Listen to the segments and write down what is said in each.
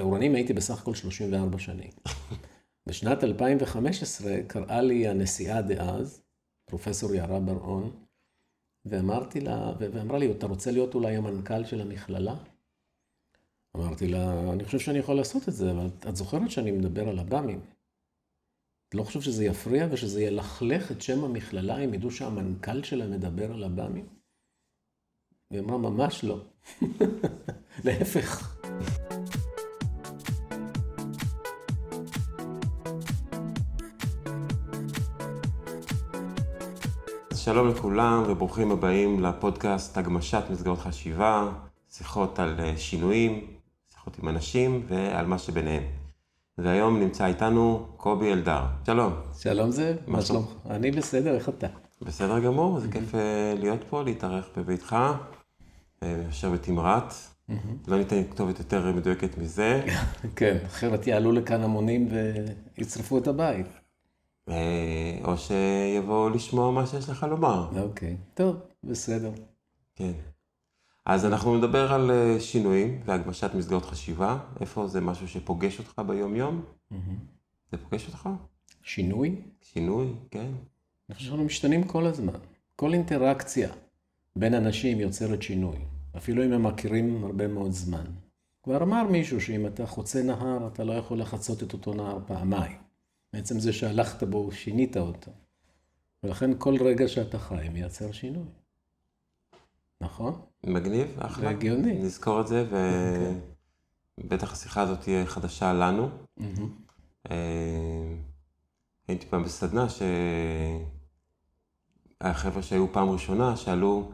באורנים הייתי בסך הכל 34 שנים. בשנת 2015 קראה לי הנשיאה דאז, פרופסור יערה בר-און, ואמרתי לה, ואמרה לי, אתה רוצה להיות אולי המנכ"ל של המכללה? אמרתי לה, אני חושב שאני יכול לעשות את זה, אבל את זוכרת שאני מדבר על עב"מים. את לא חושב שזה יפריע ושזה ילכלך את שם המכללה אם ידעו שהמנכ"ל שלה מדבר על עב"מים? היא אמרה, ממש לא. להפך. שלום לכולם וברוכים הבאים לפודקאסט הגמשת מסגרות חשיבה, שיחות על אה, שינויים, שיחות עם אנשים ועל מה שביניהם. והיום נמצא איתנו קובי אלדר. שלום. שלום זאב, מה שלומך? אני בסדר, איך אתה? בסדר גמור, זה כיף אה, להיות פה, להתארח בביתך, אה, יושב בתמרת. לא ניתן כתובת יותר מדויקת מזה. כן, אחרת יעלו לכאן המונים ויצרפו את הבית. או שיבואו לשמוע מה שיש לך לומר. אוקיי, טוב, בסדר. כן. אז אנחנו נדבר על אה, שינויים והגמשת מסגרות חשיבה. איפה זה משהו שפוגש אותך ביום-יום? זה פוגש אותך? שינוי? שינוי, כן. אני חושב שאנחנו משתנים כל הזמן. כל אינטראקציה בין אנשים יוצרת שינוי, אפילו אם הם מכירים הרבה מאוד זמן. כבר אמר מישהו שאם אתה חוצה נהר, אתה לא יכול לחצות את אותו נהר פעמיים. בעצם זה שהלכת בו, שינית אותו. ולכן כל רגע שאתה חי מייצר שינוי. נכון? מגניב, אחלה. זה הגיוני. נזכור את זה, ובטח השיחה הזאת תהיה חדשה לנו. אה, הייתי פעם בסדנה שהחבר'ה שהיו פעם ראשונה שאלו,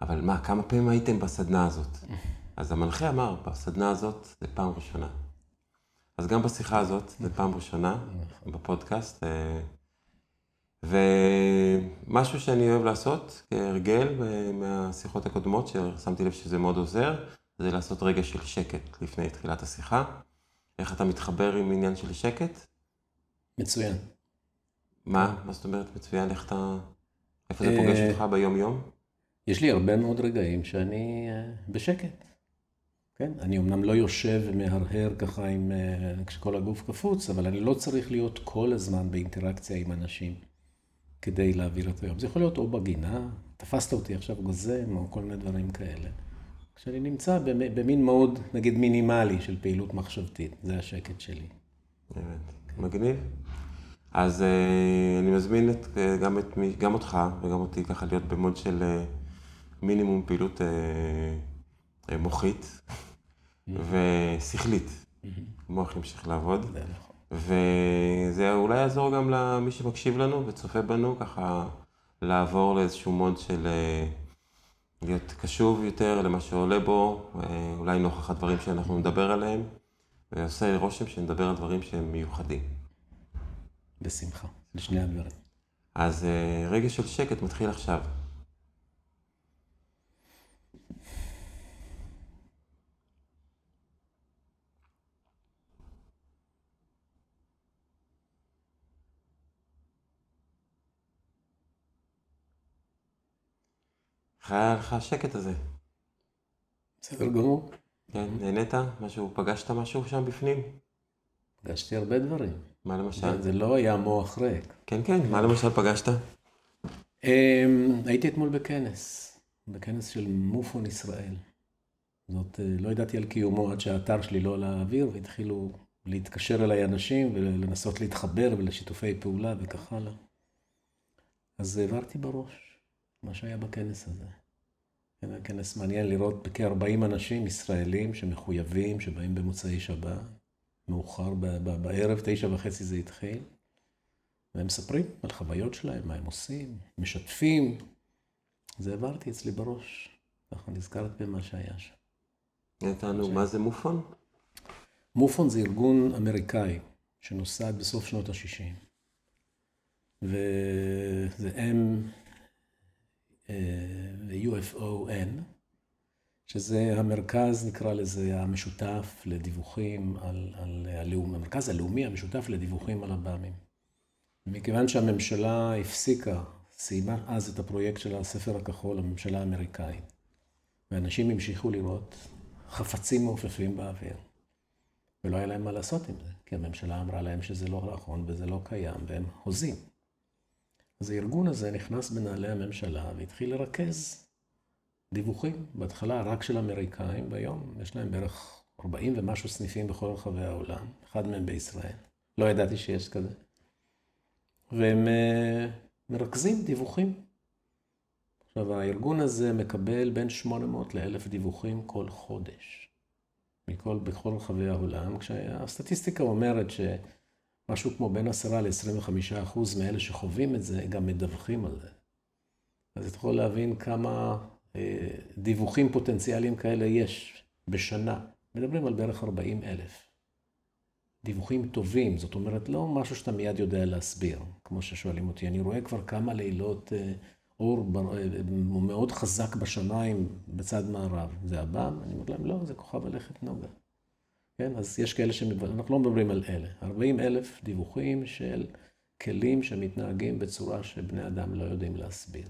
אבל מה, כמה פעמים הייתם בסדנה הזאת? אז המנחה אמר, בסדנה הזאת זה פעם ראשונה. אז גם בשיחה הזאת, זה פעם ראשונה בפודקאסט. אה, ומשהו שאני אוהב לעשות כהרגל מהשיחות הקודמות, ששמתי לב שזה מאוד עוזר, זה לעשות רגע של שקט לפני תחילת השיחה. איך אתה מתחבר עם עניין של שקט? מצוין. מה? מה זאת אומרת מצוין? איך אתה... איפה זה פוגש אותך ביום-יום? יש לי הרבה מאוד רגעים שאני אה, בשקט. כן? אני אמנם לא יושב ומהרהר ככה עם, אה, כשכל הגוף קפוץ, אבל אני לא צריך להיות כל הזמן באינטראקציה עם אנשים כדי להעביר את היום. זה יכול להיות או בגינה, תפסת אותי עכשיו גוזם, או כל מיני דברים כאלה. כשאני נמצא במין מאוד, נגיד, מינימלי של פעילות מחשבתית, זה השקט שלי. באמת, מגניב. אז uh, אני מזמין את, uh, גם, את, גם אותך וגם אותי ככה להיות במוד של מינימום פעילות מוחית. ושכלית. המוח ימשיך לעבוד. נכון. וזה אולי יעזור גם למי שמקשיב לנו וצופה בנו, ככה לעבור לאיזשהו מוד של אה, להיות קשוב יותר למה שעולה בו, אה, אולי נוכח הדברים שאנחנו נדבר עליהם, ועושה רושם שנדבר על דברים שהם מיוחדים. בשמחה, לשני הדברים. אז אה, רגע של שקט מתחיל עכשיו. היה לך השקט הזה? בסדר גמור. כן, נהנית? משהו, פגשת משהו שם בפנים? פגשתי הרבה דברים. מה למשל? זה לא היה מוח ריק. כן, כן, מה למשל פגשת? אמ, הייתי אתמול בכנס, בכנס של מופון ישראל. זאת, אה, לא ידעתי על קיומו עד שהאתר שלי לא עלה לאוויר, והתחילו להתקשר אליי אנשים ולנסות להתחבר ולשיתופי פעולה וכך הלאה. אז העברתי בראש. מה שהיה בכנס הזה. כן, היה כנס מעניין לראות כ-40 אנשים ישראלים שמחויבים, שבאים במוצאי שבת, מאוחר בערב, תשע וחצי זה התחיל, והם מספרים על חוויות שלהם, מה הם עושים, משתפים. זה העברתי אצלי בראש, ככה נזכרת במה שהיה שם. נתנו, מה זה מופון? מופון זה ארגון אמריקאי שנוסד בסוף שנות ה-60. וזה אם UFON, שזה המרכז, נקרא לזה, המשותף לדיווחים על, על הלאומי, המרכז הלאומי המשותף לדיווחים על עב"מים. מכיוון שהממשלה הפסיקה, סיימה אז את הפרויקט של הספר הכחול, הממשלה האמריקאית, ואנשים המשיכו לראות חפצים מעופפים באוויר. ולא היה להם מה לעשות עם זה, כי הממשלה אמרה להם שזה לא נכון וזה לא קיים, והם הוזים. אז הארגון הזה נכנס בנעלי הממשלה והתחיל לרכז דיווחים, בהתחלה רק של אמריקאים, והיום יש להם בערך 40 ומשהו סניפים בכל רחבי העולם, אחד מהם בישראל. לא ידעתי שיש כזה. והם אה, מרכזים דיווחים. עכשיו, הארגון הזה מקבל בין 800 ל-1,000 דיווחים כל חודש. מכל, בכל רחבי העולם, כשהסטטיסטיקה אומרת שמשהו כמו בין 10 ל-25 אחוז מאלה שחווים את זה, גם מדווחים על זה. אז אתה יכול להבין כמה אה, דיווחים פוטנציאליים כאלה יש בשנה. מדברים על בערך 40 אלף. דיווחים טובים, זאת אומרת, לא משהו שאתה מיד יודע להסביר, כמו ששואלים אותי. אני רואה כבר כמה לילות אה, אור אה, מאוד חזק בשמיים בצד מערב. זה הבא? אני אומר להם, לא, זה כוכב הלכת נוגה. כן, אז יש כאלה ש... אנחנו לא מדברים על אלה. 40 אלף דיווחים של כלים שמתנהגים בצורה שבני אדם לא יודעים להסביר.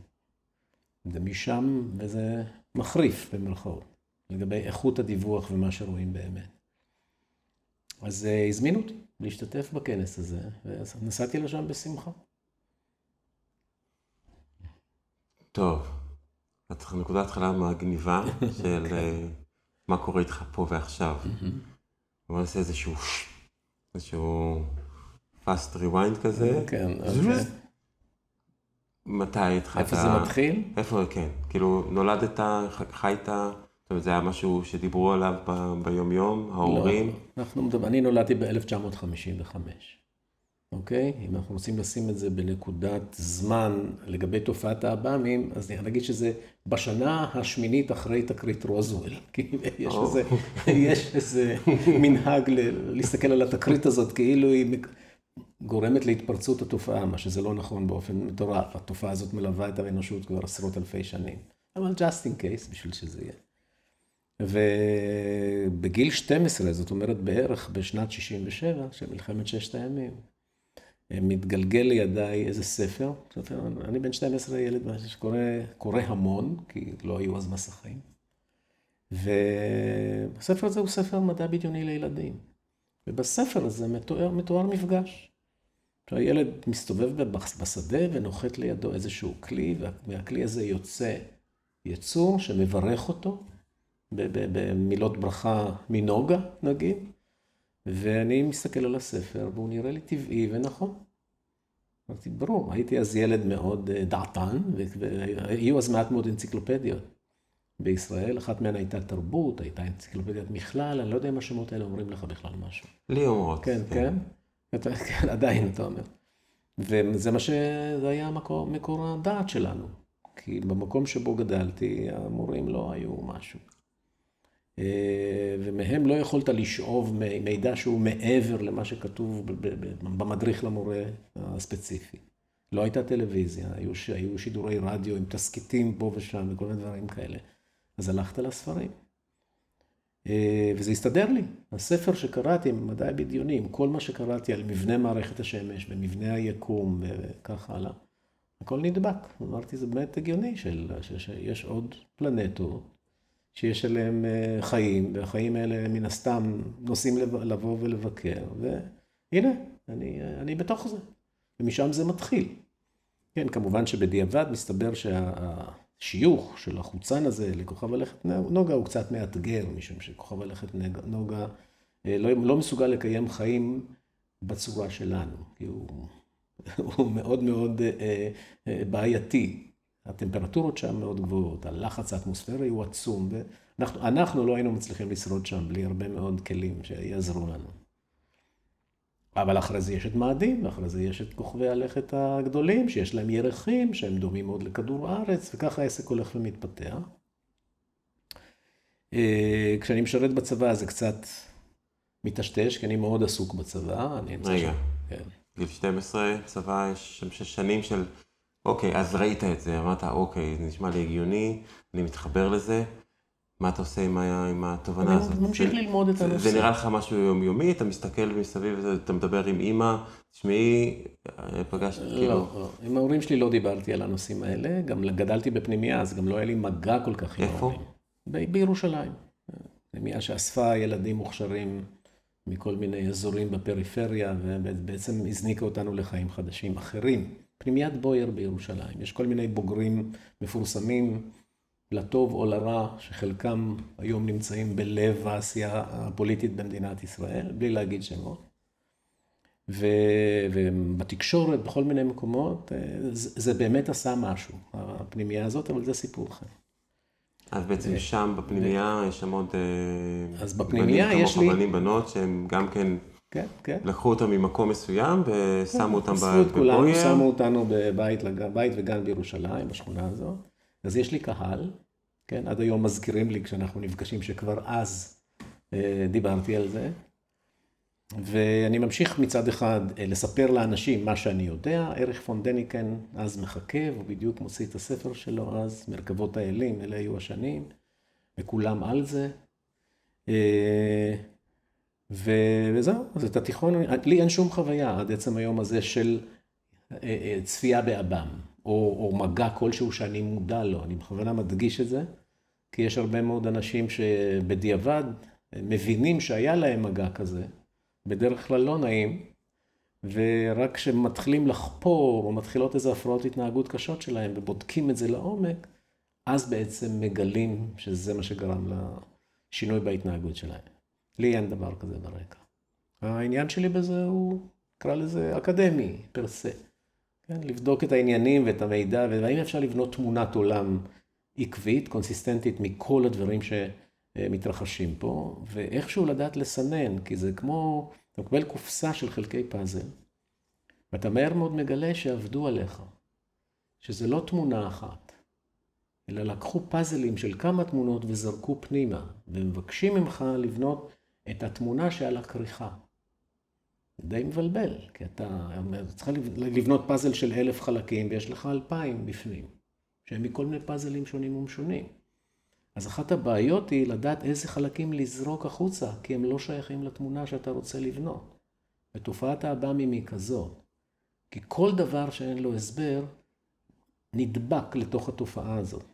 ומשם, וזה מחריף במרכאות, לגבי איכות הדיווח ומה שרואים באמת. אז uh, הזמינו אותי להשתתף בכנס הזה, ונסעתי לשם בשמחה. טוב, צריך נקודת התחלה מגניבה של uh, מה קורה איתך פה ועכשיו. בוא נעשה איזשהו, איזשהו fast rewind כזה. כן, אוקיי. מתי התחלת? איפה זה מתחיל? איפה, כן. כאילו, נולדת, חיית, זאת אומרת, זה היה משהו שדיברו עליו ביומיום, ההורים? לא, אנחנו מדברים, אני נולדתי ב-1955, אוקיי? אם אנחנו רוצים לשים את זה בנקודת זמן לגבי תופעת האב"מים, אז נגיד שזה בשנה השמינית אחרי תקרית רוזוול. כי יש איזה מנהג להסתכל על התקרית הזאת כאילו היא... גורמת להתפרצות התופעה, מה שזה לא נכון באופן מטורף. התופעה הזאת מלווה את האנושות כבר עשרות אלפי שנים. אבל just in case, בשביל שזה יהיה. ובגיל 12, זאת אומרת בערך בשנת 67, של מלחמת ששת הימים, מתגלגל לידיי איזה ספר. אני בן 12, ילד שקורא המון, כי לא היו אז מסכים. והספר הזה הוא ספר מדע בדיוני לילדים. ובספר הזה מתואר, מתואר מפגש. שהילד מסתובב בשדה ונוחת לידו איזשהו כלי, והכלי הזה יוצא יצור שמברך אותו במילות ברכה מנוגה, נגיד, ואני מסתכל על הספר והוא נראה לי טבעי ונכון. אמרתי, ברור, הייתי אז ילד מאוד אה, דעתן, והיו אז מעט מאוד אנציקלופדיות בישראל, אחת מהן הייתה תרבות, הייתה אנציקלופדיית מכלל, אני לא יודע אם השמות האלה אומרים לך בכלל משהו. לי אומרות. כן, כן. כן. אתה, כן, עדיין, אתה אומר. וזה מה שזה היה המקור, מקור הדעת שלנו. כי במקום שבו גדלתי, המורים לא היו משהו. אה, ומהם לא יכולת לשאוב מידע שהוא מעבר למה שכתוב במדריך למורה הספציפי. לא הייתה טלוויזיה, היו, היו שידורי רדיו עם תסכיתים פה ושם וכל מיני דברים כאלה. אז הלכת לספרים. אה, וזה הסתדר לי. הספר שקראתי, מדעי בדיוני, עם כל מה שקראתי על מבנה מערכת השמש ומבנה היקום וכך הלאה, הכל נדבק. אמרתי, זה באמת הגיוני של, שיש עוד פלנטות שיש עליהן אה, חיים, והחיים האלה מן הסתם נוסעים לבוא ולבקר, והנה, אני, אני בתוך זה. ומשם זה מתחיל. כן, כמובן שבדיעבד מסתבר שה... השיוך של החוצן הזה לכוכב הלכת נוגה הוא קצת מאתגר, משום שכוכב הלכת נוגה אה, לא, לא מסוגל לקיים חיים בצורה שלנו, כי הוא, הוא מאוד מאוד אה, אה, בעייתי. הטמפרטורות שם מאוד גבוהות, הלחץ האטמוספרי הוא עצום, ואנחנו לא היינו מצליחים לשרוד שם בלי הרבה מאוד כלים שיעזרו לנו. אבל אחרי זה יש את מאדים, ואחרי זה יש את כוכבי הלכת הגדולים, שיש להם ירחים, שהם דומים מאוד לכדור הארץ, וככה העסק הולך ומתפתח. אה, כשאני משרת בצבא זה קצת מטשטש, כי אני מאוד עסוק בצבא. רגע, כן. גיל 12, צבא, יש שם שש שנים של, אוקיי, אז ראית את זה, אמרת, אוקיי, זה נשמע לי הגיוני, אני מתחבר לזה. מה אתה עושה עם, עם התובנה הזאת? אני ממשיך ללמוד את הנושא. זה נראה לך משהו יומיומי? אתה מסתכל מסביב, אתה מדבר עם אימא, תשמעי, פגשת, לא, כאילו... לא, עם ההורים שלי לא דיברתי על הנושאים האלה, גם גדלתי בפנימייה, אז גם לא היה לי מגע כל כך עם ההורים. איפה? בירושלים. פנימייה שאספה ילדים מוכשרים מכל מיני אזורים בפריפריה, ובעצם הזניקה אותנו לחיים חדשים אחרים. פנימיית בויר בירושלים, יש כל מיני בוגרים מפורסמים, לטוב או לרע, שחלקם היום נמצאים בלב העשייה הפוליטית במדינת ישראל, בלי להגיד שמות. ובתקשורת, בכל מיני מקומות, זה באמת עשה משהו, הפנימייה הזאת, אבל זה סיפור אחר. אז בעצם שם בפנימייה יש שם עוד אז בפנימייה יש לי... בנים, בנות, שהם גם כן... כן, כן. לקחו אותם ממקום מסוים ושמו אותם בבויר. אספו את כולנו, שמו אותנו בבית וגן בירושלים, בשכונה הזאת. אז יש לי קהל, כן, עד היום מזכירים לי כשאנחנו נפגשים שכבר אז דיברתי על זה. ואני ממשיך מצד אחד לספר לאנשים מה שאני יודע, אריך פון דניקן אז מחכה, הוא בדיוק מוציא את הספר שלו אז, מרכבות האלים, אלה היו השנים, וכולם על זה. וזהו, אז את התיכון, לי אין שום חוויה עד עצם היום הזה של צפייה באב"ם, או, או מגע כלשהו שאני מודע לו, אני בכוונה מדגיש את זה, כי יש הרבה מאוד אנשים שבדיעבד מבינים שהיה להם מגע כזה. בדרך כלל לא נעים, ורק כשמתחילים לחפור, או מתחילות איזה הפרעות התנהגות קשות שלהם, ובודקים את זה לעומק, אז בעצם מגלים שזה מה שגרם לשינוי בהתנהגות שלהם. לי אין דבר כזה ברקע. העניין שלי בזה הוא, נקרא לזה אקדמי, פרסה. כן? לבדוק את העניינים ואת המידע, והאם אפשר לבנות תמונת עולם עקבית, קונסיסטנטית, מכל הדברים ש... מתרחשים פה, ואיכשהו לדעת לסנן, כי זה כמו, אתה מקבל קופסה של חלקי פאזל, ואתה מהר מאוד מגלה שעבדו עליך, שזה לא תמונה אחת, אלא לקחו פאזלים של כמה תמונות וזרקו פנימה, ומבקשים ממך לבנות את התמונה שעל הכריכה. די מבלבל, כי אתה צריך לבנות פאזל של אלף חלקים, ויש לך אלפיים בפנים, שהם מכל מיני פאזלים שונים ומשונים. אז אחת הבעיות היא לדעת איזה חלקים לזרוק החוצה, כי הם לא שייכים לתמונה שאתה רוצה לבנות. ותופעת האב"מים היא כזאת, כי כל דבר שאין לו הסבר, נדבק לתוך התופעה הזאת.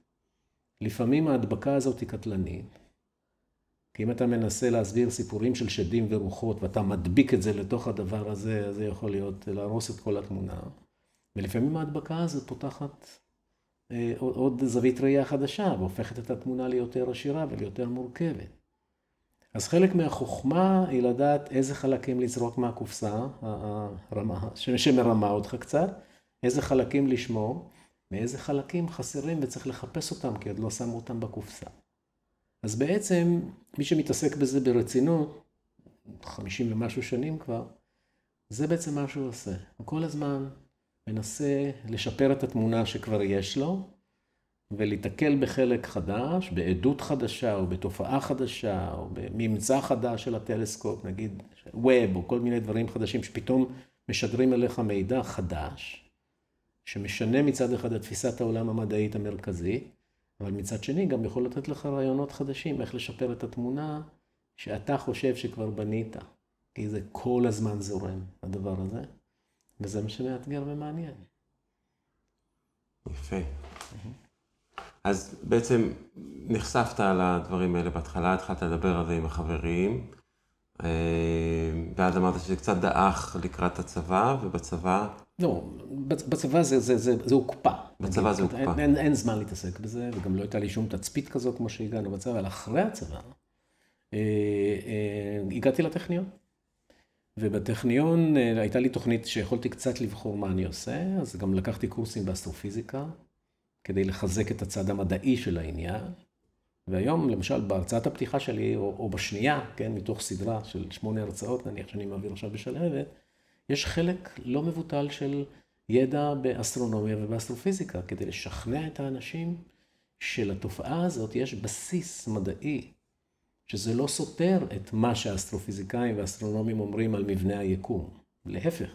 לפעמים ההדבקה הזאת היא קטלנית, כי אם אתה מנסה להסביר סיפורים של שדים ורוחות, ואתה מדביק את זה לתוך הדבר הזה, אז זה יכול להיות להרוס את כל התמונה. ולפעמים ההדבקה הזאת פותחת אה, עוד זווית ראייה חדשה, והופכת את התמונה ליותר עשירה וליותר מורכבת. אז חלק מהחוכמה היא לדעת איזה חלקים לזרוק מהקופסה, הרמה, שמרמה אותך קצת, איזה חלקים לשמור, מאיזה חלקים חסרים וצריך לחפש אותם, כי עוד לא שמו אותם בקופסה. אז בעצם, מי שמתעסק בזה ברצינות, 50 ומשהו שנים כבר, זה בעצם מה שהוא עושה. הוא כל הזמן מנסה לשפר את התמונה שכבר יש לו, ולהיתקל בחלק חדש, בעדות חדשה, או בתופעה חדשה, או בממצא חדש של הטלסקופ, נגיד ווב, או כל מיני דברים חדשים שפתאום משדרים אליך מידע חדש, שמשנה מצד אחד את תפיסת העולם המדעית המרכזית, אבל מצד שני גם יכול לתת לך רעיונות חדשים, איך לשפר את התמונה שאתה חושב שכבר בנית, כי זה כל הזמן זורם, הדבר הזה. וזה מה שמאתגר ומעניין. יפה. אז בעצם נחשפת על הדברים האלה בהתחלה, התחלת לדבר על זה עם החברים, אה, ואז אמרת שזה קצת דעך לקראת הצבא, ובצבא... לא, בצבא זה, זה, זה, זה הוקפא. בצבא זה הוקפא. אין, אין, אין זמן להתעסק בזה, וגם לא הייתה לי שום תצפית כזו כמו שהגענו בצבא, אבל אחרי הצבא, אה, אה, הגעתי לטכניון. ובטכניון אה, הייתה לי תוכנית שיכולתי קצת לבחור מה אני עושה, אז גם לקחתי קורסים באסטרופיזיקה, כדי לחזק את הצד המדעי של העניין. והיום, למשל, בהרצאת הפתיחה שלי, או, או בשנייה, כן, מתוך סדרה של שמונה הרצאות, נניח שאני מעביר עכשיו בשלהבת, יש חלק לא מבוטל של ידע באסטרונומיה ובאסטרופיזיקה, כדי לשכנע את האנשים שלתופעה הזאת יש בסיס מדעי שזה לא סותר את מה שהאסטרופיזיקאים והאסטרונומים אומרים על מבנה היקום. להפך,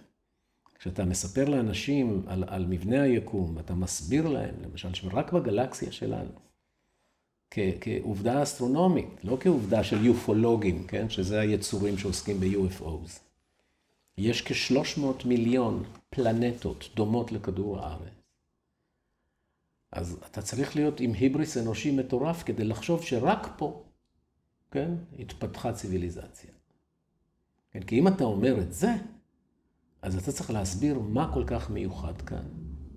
כשאתה מספר לאנשים על, על מבנה היקום, ואתה מסביר להם, למשל, שרק בגלקסיה שלנו, כעובדה אסטרונומית, לא כעובדה של יופולוגים, כן? שזה היצורים שעוסקים ב-UFOs. יש כ-300 מיליון פלנטות דומות לכדור הארץ. אז אתה צריך להיות עם היבריס אנושי מטורף כדי לחשוב שרק פה כן? התפתחה ציוויליזציה. כן, כי אם אתה אומר את זה, אז אתה צריך להסביר מה כל כך מיוחד כאן,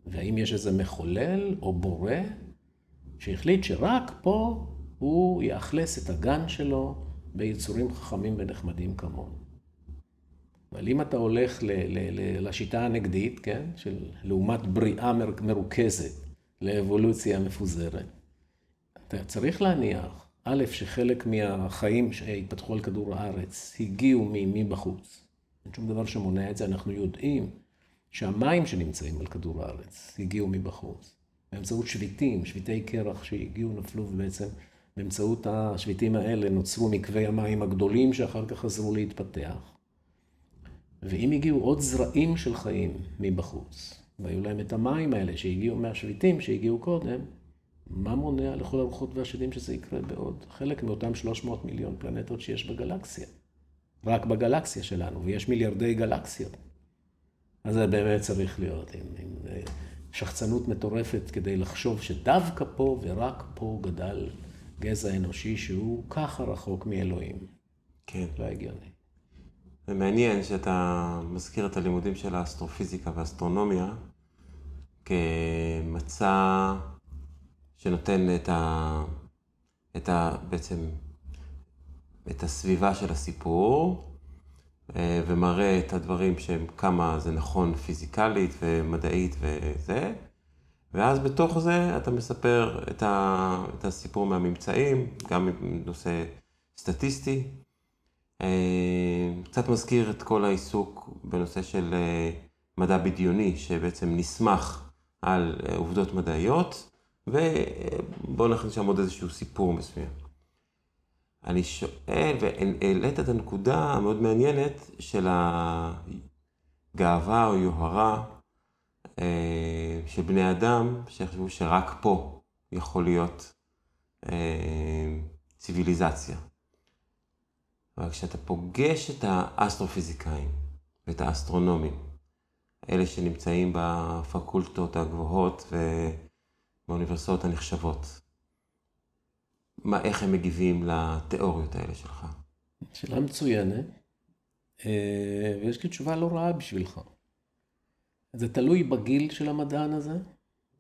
והאם יש איזה מחולל או בורא שהחליט שרק פה הוא יאכלס את הגן שלו ביצורים חכמים ונחמדים כמונו. אבל אם אתה הולך ל- ל- ל- לשיטה הנגדית, כן, של לעומת בריאה מרוכזת לאבולוציה מפוזרת, אתה צריך להניח, א', שחלק מהחיים שהתפתחו על כדור הארץ הגיעו מבחוץ. אין שום דבר שמונע את זה, אנחנו יודעים שהמים שנמצאים על כדור הארץ הגיעו מבחוץ. באמצעות שביטים, שביטי קרח שהגיעו, נפלו, ובעצם באמצעות השביטים האלה נוצרו מקווי המים הגדולים שאחר כך חזרו להתפתח. ואם הגיעו עוד זרעים של חיים מבחוץ, והיו להם את המים האלה שהגיעו מהשביטים שהגיעו קודם, מה מונע לכל הרוחות והשדים שזה יקרה בעוד חלק מאותם 300 מיליון פלנטות שיש בגלקסיה? רק בגלקסיה שלנו, ויש מיליארדי גלקסיות. אז זה באמת צריך להיות עם, עם אה, שחצנות מטורפת כדי לחשוב שדווקא פה ורק פה גדל גזע אנושי שהוא ככה רחוק מאלוהים. כן. לא הגיוני. זה מעניין שאתה מזכיר את הלימודים של האסטרופיזיקה והאסטרונומיה כמצע שנותן את ה... את ה... בעצם את הסביבה של הסיפור אה, ומראה את הדברים שהם כמה זה נכון פיזיקלית ומדעית וזה. ואז בתוך זה אתה מספר את, ה... את הסיפור מהממצאים, גם נושא סטטיסטי קצת מזכיר את כל העיסוק בנושא של אה, מדע בדיוני, שבעצם נסמך על אה, עובדות מדעיות, ובואו נכניס שם עוד איזשהו סיפור מסוים. אני שואל, והעלית את הנקודה המאוד מעניינת של הגאווה או יוהרה של בני אדם, שחשבו שרק פה יכול להיות ציוויליזציה. אבל כשאתה פוגש את האסטרופיזיקאים ואת האסטרונומים, אלה שנמצאים בפקולטות הגבוהות ובאוניברסיטאות הנחשבות, מה, איך הם מגיבים לתיאוריות האלה שלך? שאלה מצוינת, אה, ויש לי תשובה לא רעה בשבילך. זה תלוי בגיל של המדען הזה,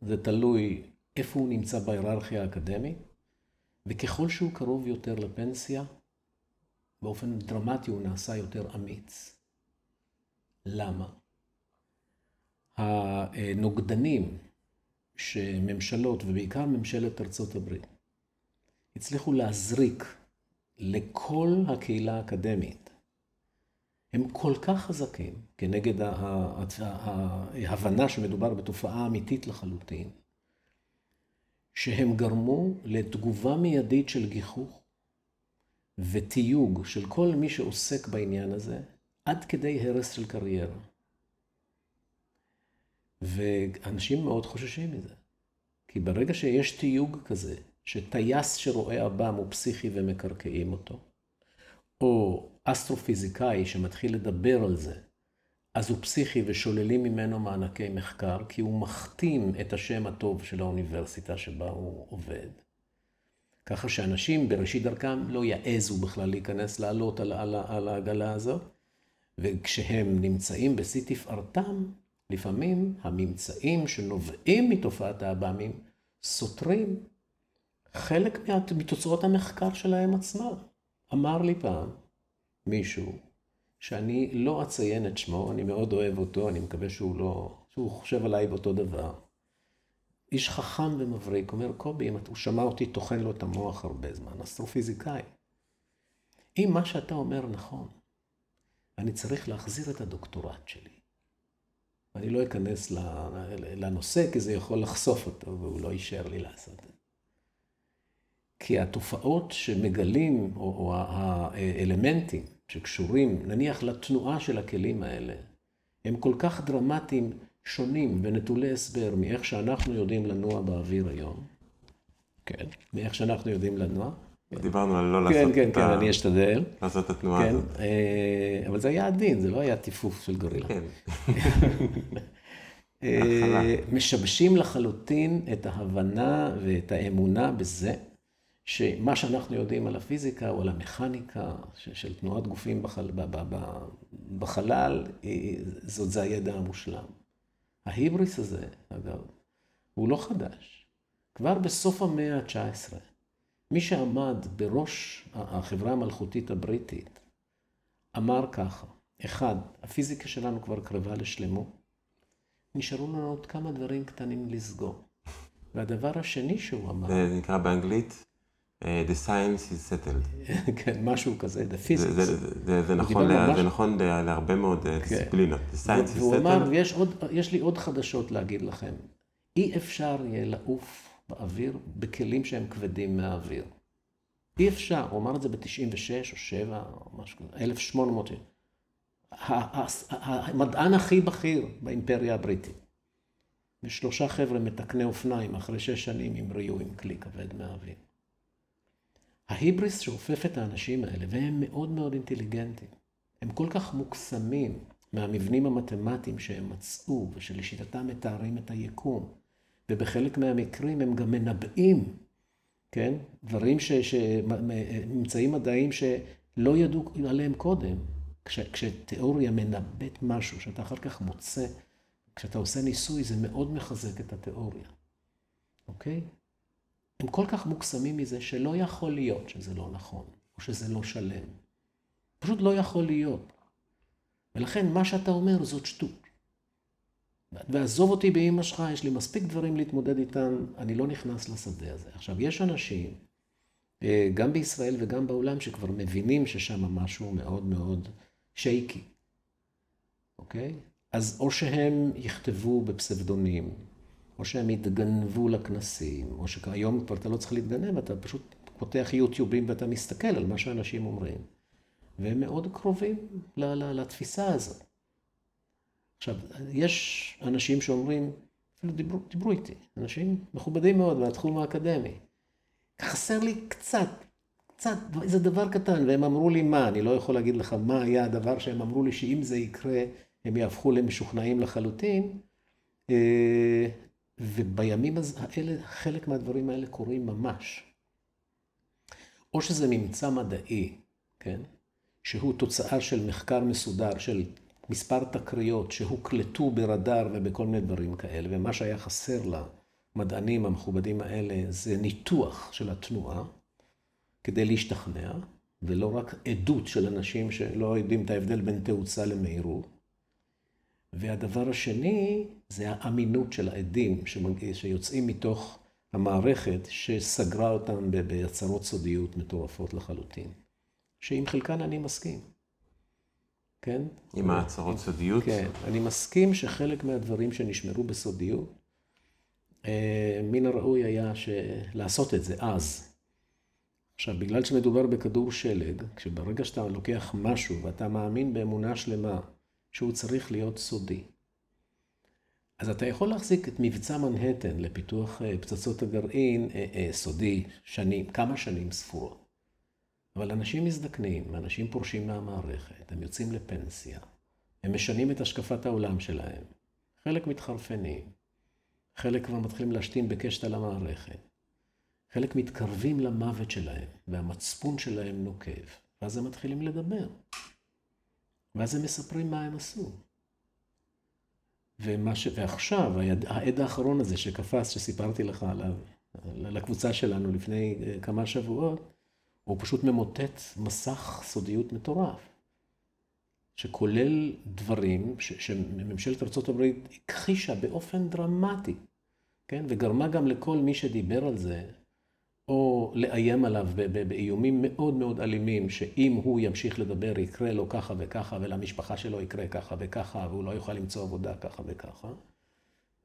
זה תלוי איפה הוא נמצא בהיררכיה האקדמית, וככל שהוא קרוב יותר לפנסיה, באופן דרמטי הוא נעשה יותר אמיץ. למה? הנוגדנים שממשלות, ובעיקר ממשלת ארצות הברית, הצליחו להזריק לכל הקהילה האקדמית, הם כל כך חזקים כנגד ההבנה שמדובר בתופעה אמיתית לחלוטין, שהם גרמו לתגובה מיידית של גיחוך ותיוג של כל מי שעוסק בעניין הזה, עד כדי הרס של קריירה. ואנשים מאוד חוששים מזה. כי ברגע שיש תיוג כזה, שטייס שרואה אב"ם הוא פסיכי ומקרקעים אותו, או אסטרופיזיקאי שמתחיל לדבר על זה, אז הוא פסיכי ושוללים ממנו מענקי מחקר, כי הוא מכתים את השם הטוב של האוניברסיטה שבה הוא עובד. ככה שאנשים בראשית דרכם לא יעזו בכלל להיכנס לעלות על, על, על העגלה הזאת, וכשהם נמצאים בשיא תפארתם, לפעמים הממצאים שנובעים מתופעת האב"מים סותרים חלק מתוצאות המחקר שלהם עצמם. אמר לי פעם מישהו, שאני לא אציין את שמו, אני מאוד אוהב אותו, אני מקווה שהוא לא, שהוא חושב עליי באותו דבר. איש חכם ומבריק, אומר קובי, אם הוא שמע אותי טוחן לו את המוח הרבה זמן, אסטרופיזיקאי. אם מה שאתה אומר נכון, אני צריך להחזיר את הדוקטורט שלי. אני לא אכנס לנושא, כי זה יכול לחשוף אותו, והוא לא אישר לי לעשות את זה. כי התופעות שמגלים, או, או האלמנטים שקשורים, נניח לתנועה של הכלים האלה, הם כל כך דרמטיים שונים ונטולי הסבר מאיך שאנחנו יודעים לנוע באוויר היום. כן. מאיך שאנחנו יודעים לנוע. דיברנו על לא כן, לעשות כן, את כן, ה... אני אשתדל. לעשות את התנועה כן, הזאת. אה, אבל זה היה עדין, זה לא היה טיפוף של גורילה. כן. אה, משבשים לחלוטין את ההבנה ואת האמונה בזה שמה שאנחנו יודעים על הפיזיקה או על המכניקה של תנועת גופים בחל, בחלל, זאת זה הידע המושלם. ההיבריס הזה, אגב, הוא לא חדש. כבר בסוף המאה ה-19, מי שעמד בראש החברה המלכותית הבריטית, אמר ככה, אחד, הפיזיקה שלנו כבר קרבה לשלמות, נשארו לנו עוד כמה דברים קטנים לסגור. והדבר השני שהוא אמר... זה נקרא באנגלית? אה, the science is settled. כן, משהו כזה, the physics. זה, זה, זה, זה נכון, לה, זה נכון להרבה מאוד אה, כן. דיסציפלינות. The science is settled. והוא אמר, יש לי עוד חדשות להגיד לכם. אי אפשר יהיה לעוף באוויר בכלים שהם כבדים מהאוויר. אי אפשר, הוא אמר את זה ב-96 או 7 או משהו כזה, 1800. המדען הכי בכיר באימפריה הבריטית. ושלושה חבר'ה מתקני אופניים אחרי שש שנים המריאו עם כלי כבד מהאוויר. ההיבריס שאופף את האנשים האלה, והם מאוד מאוד אינטליגנטים, הם כל כך מוקסמים מהמבנים המתמטיים שהם מצאו, ושלשיטתם מתארים את היקום, ובחלק מהמקרים הם גם מנבאים, כן? דברים, ש... ש... ממצאים מדעיים שלא ידעו עליהם קודם. כש... כשתיאוריה מנבאת משהו שאתה אחר כך מוצא, כשאתה עושה ניסוי זה מאוד מחזק את התיאוריה, אוקיי? הם כל כך מוקסמים מזה שלא יכול להיות שזה לא נכון, או שזה לא שלם. פשוט לא יכול להיות. ולכן מה שאתה אומר זאת שטות. ועזוב אותי באמא שלך, יש לי מספיק דברים להתמודד איתם, אני לא נכנס לשדה הזה. עכשיו, יש אנשים, אה, גם בישראל וגם בעולם, שכבר מבינים ששם משהו מאוד מאוד שייקי, אוקיי? אז או שהם יכתבו בפסבדונים, או שהם יתגנבו לכנסים, או שהיום כבר אתה לא צריך להתגנב, אתה פשוט פותח יוטיובים ואתה מסתכל על מה שאנשים אומרים. והם מאוד קרובים לתפיסה הזאת. עכשיו, יש אנשים שאומרים, אפילו דיברו, דיברו איתי, אנשים מכובדים מאוד מהתחום האקדמי. חסר לי קצת, קצת, איזה דבר קטן, והם אמרו לי מה, אני לא יכול להגיד לך מה היה הדבר שהם אמרו לי שאם זה יקרה, הם יהפכו למשוכנעים לחלוטין. ובימים האלה, חלק מהדברים האלה קורים ממש. או שזה ממצא מדעי, כן? שהוא תוצאה של מחקר מסודר, של מספר תקריות שהוקלטו ברדאר ובכל מיני דברים כאלה, ומה שהיה חסר למדענים המכובדים האלה זה ניתוח של התנועה, כדי להשתכנע, ולא רק עדות של אנשים שלא יודעים את ההבדל בין תאוצה למהירות. והדבר השני זה האמינות של העדים שיוצאים מתוך המערכת שסגרה אותם בהצהרות סודיות מטורפות לחלוטין, שעם חלקן אני מסכים. כן? עם ההצהרות סודיות? כן, אני מסכים שחלק מהדברים שנשמרו בסודיות, אה, מן הראוי היה לעשות את זה אז. עכשיו, בגלל שמדובר בכדור שלג, כשברגע שאתה לוקח משהו ואתה מאמין באמונה שלמה שהוא צריך להיות סודי, אז אתה יכול להחזיק את מבצע מנהטן לפיתוח אה, פצצות הגרעין אה, סודי שנים, כמה שנים ספורות. אבל אנשים מזדקנים, אנשים פורשים מהמערכת, הם יוצאים לפנסיה, הם משנים את השקפת העולם שלהם, חלק מתחרפנים, חלק כבר מתחילים להשתין בקשת על המערכת, חלק מתקרבים למוות שלהם, והמצפון שלהם נוקב, ואז הם מתחילים לדבר. ואז הם מספרים מה הם עשו. ש... ועכשיו, היד... העד האחרון הזה שקפץ, שסיפרתי לך עליו, לקבוצה שלנו לפני אה, כמה שבועות, הוא פשוט ממוטט מסך סודיות מטורף, שכולל דברים ש, שממשלת ארה"ב הכחישה באופן דרמטי, כן? וגרמה גם לכל מי שדיבר על זה, או לאיים עליו באיומים מאוד מאוד אלימים, שאם הוא ימשיך לדבר יקרה לו ככה וככה, ולמשפחה שלו יקרה ככה וככה, והוא לא יוכל למצוא עבודה ככה וככה.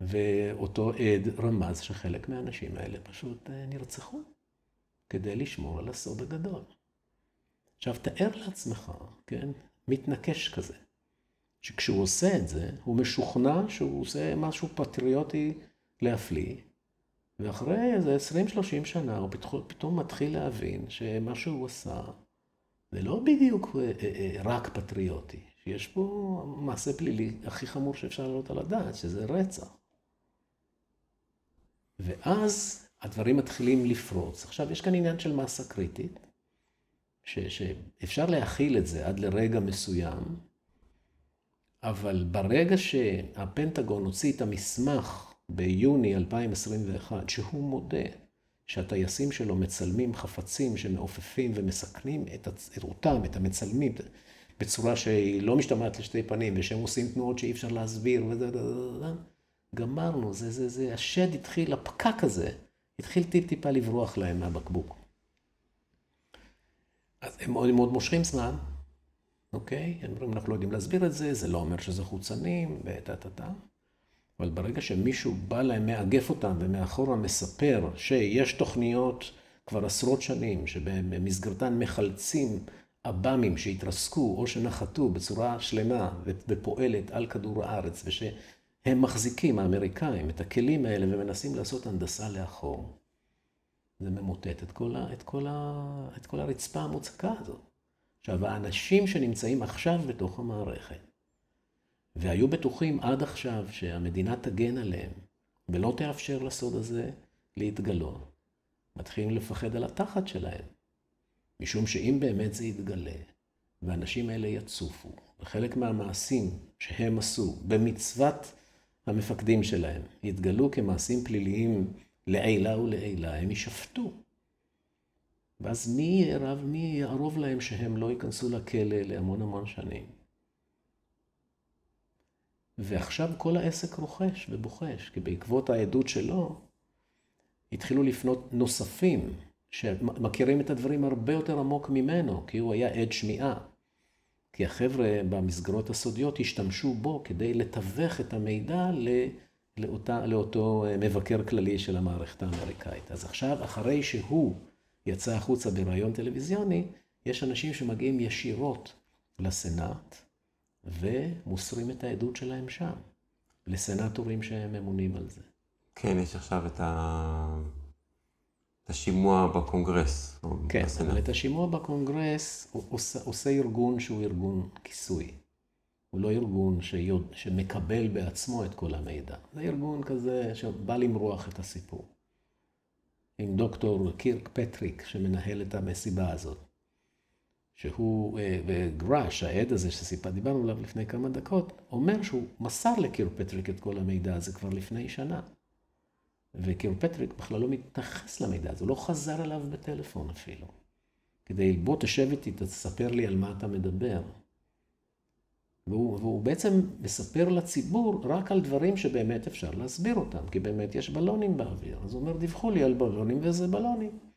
ואותו עד רמז שחלק מהאנשים האלה פשוט אה, נרצחו. כדי לשמור על הסוד הגדול. עכשיו, תאר לעצמך, כן, מתנקש כזה, שכשהוא עושה את זה, הוא משוכנע שהוא עושה משהו פטריוטי להפליא, ואחרי איזה 20-30 שנה הוא פתאום, מתחיל להבין שמה שהוא עשה זה לא בדיוק אה, אה, אה, רק פטריוטי, שיש פה מעשה פלילי הכי חמור שאפשר לעלות על הדעת, שזה רצח. ואז הדברים מתחילים לפרוץ. עכשיו, יש כאן עניין של מסה קריטית, ש, שאפשר להכיל את זה עד לרגע מסוים, אבל ברגע שהפנטגון הוציא את המסמך ביוני 2021, שהוא מודה שהטייסים שלו מצלמים חפצים שמעופפים ומסכנים את, אותם, את המצלמים, בצורה שהיא לא משתמעת לשתי פנים, ושהם עושים תנועות שאי אפשר להסביר, וזה, גמרנו, זה, זה, זה, השד התחיל, הפקק הזה, התחיל טיפ-טיפה לברוח להם מהבקבוק. אז הם מאוד מאוד מושכים זמן, אוקיי? הם אומרים, אנחנו לא יודעים להסביר את זה, זה לא אומר שזה חוצנים, וטה-טה-טה. אבל ברגע שמישהו בא להם, מאגף אותם, ומאחורה מספר שיש תוכניות כבר עשרות שנים, שבמסגרתן מחלצים עב"מים שהתרסקו או שנחתו בצורה שלמה ופועלת על כדור הארץ, ושהם מחזיקים, האמריקאים, את הכלים האלה ומנסים לעשות הנדסה לאחור. זה ממוטט את כל, ה, את, כל ה, את כל הרצפה המוצקה הזאת. עכשיו, האנשים שנמצאים עכשיו בתוך המערכת, והיו בטוחים עד עכשיו שהמדינה תגן עליהם, ולא תאפשר לסוד הזה להתגלות, מתחילים לפחד על התחת שלהם. משום שאם באמת זה יתגלה, והאנשים האלה יצופו, וחלק מהמעשים שהם עשו במצוות המפקדים שלהם, יתגלו כמעשים פליליים לעילה ולעילה, הם יישפטו. ואז מי יערוב להם שהם לא ייכנסו לכלא להמון המון שנים? ועכשיו כל העסק רוכש ובוחש, כי בעקבות העדות שלו, התחילו לפנות נוספים, שמכירים את הדברים הרבה יותר עמוק ממנו, כי הוא היה עד שמיעה. כי החבר'ה במסגרות הסודיות השתמשו בו כדי לתווך את המידע לאותה, לאותו מבקר כללי של המערכת האמריקאית. אז עכשיו, אחרי שהוא יצא החוצה בריאיון טלוויזיוני, יש אנשים שמגיעים ישירות לסנאט ומוסרים את העדות שלהם שם, לסנאטורים שהם ממונים על זה. כן, יש עכשיו את ה... את השימוע בקונגרס. כן, בסנאט. אבל את השימוע בקונגרס עושה, עושה ארגון שהוא ארגון כיסוי. הוא לא ארגון שיוד, שמקבל בעצמו את כל המידע. זה ארגון כזה שבא למרוח את הסיפור. עם דוקטור קירקפטריק, שמנהל את המסיבה הזאת. שהוא, אה, וגרוש, העד הזה שסיפר, דיברנו עליו לפני כמה דקות, אומר שהוא מסר לקירקפטריק את כל המידע הזה כבר לפני שנה. וקירפטריק בכלל לא מתייחס למידע הזה, הוא לא חזר אליו בטלפון אפילו. כדי, בוא תשב איתי, תספר לי על מה אתה מדבר. והוא, והוא בעצם מספר לציבור רק על דברים שבאמת אפשר להסביר אותם, כי באמת יש בלונים באוויר. אז הוא אומר, דיווחו לי על בלונים ואיזה בלונים.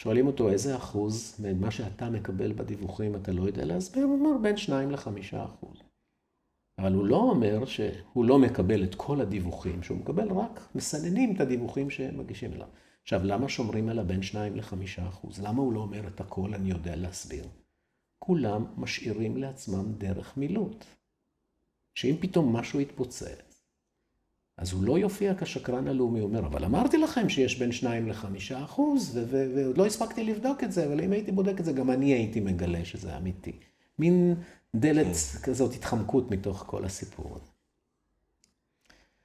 שואלים אותו איזה אחוז ממה שאתה מקבל בדיווחים אתה לא יודע להסביר, הוא אומר בין 2 ל-5 אחוז. אבל הוא לא אומר שהוא לא מקבל את כל הדיווחים, שהוא מקבל רק, מסננים את הדיווחים שמגישים אליו. עכשיו, למה שומרים על הבין 2 ל-5 אחוז? למה הוא לא אומר את הכל אני יודע להסביר? כולם משאירים לעצמם דרך מילוט. שאם פתאום משהו יתפוצץ, אז הוא לא יופיע כשקרן הלאומי, הוא אומר, אבל אמרתי לכם שיש בין 2 ל-5 אחוז, ועוד לא הספקתי לבדוק את זה, אבל אם הייתי בודק את זה, גם אני הייתי מגלה שזה אמיתי. מין דלת כן. כזאת, התחמקות מתוך כל הסיפור הזה.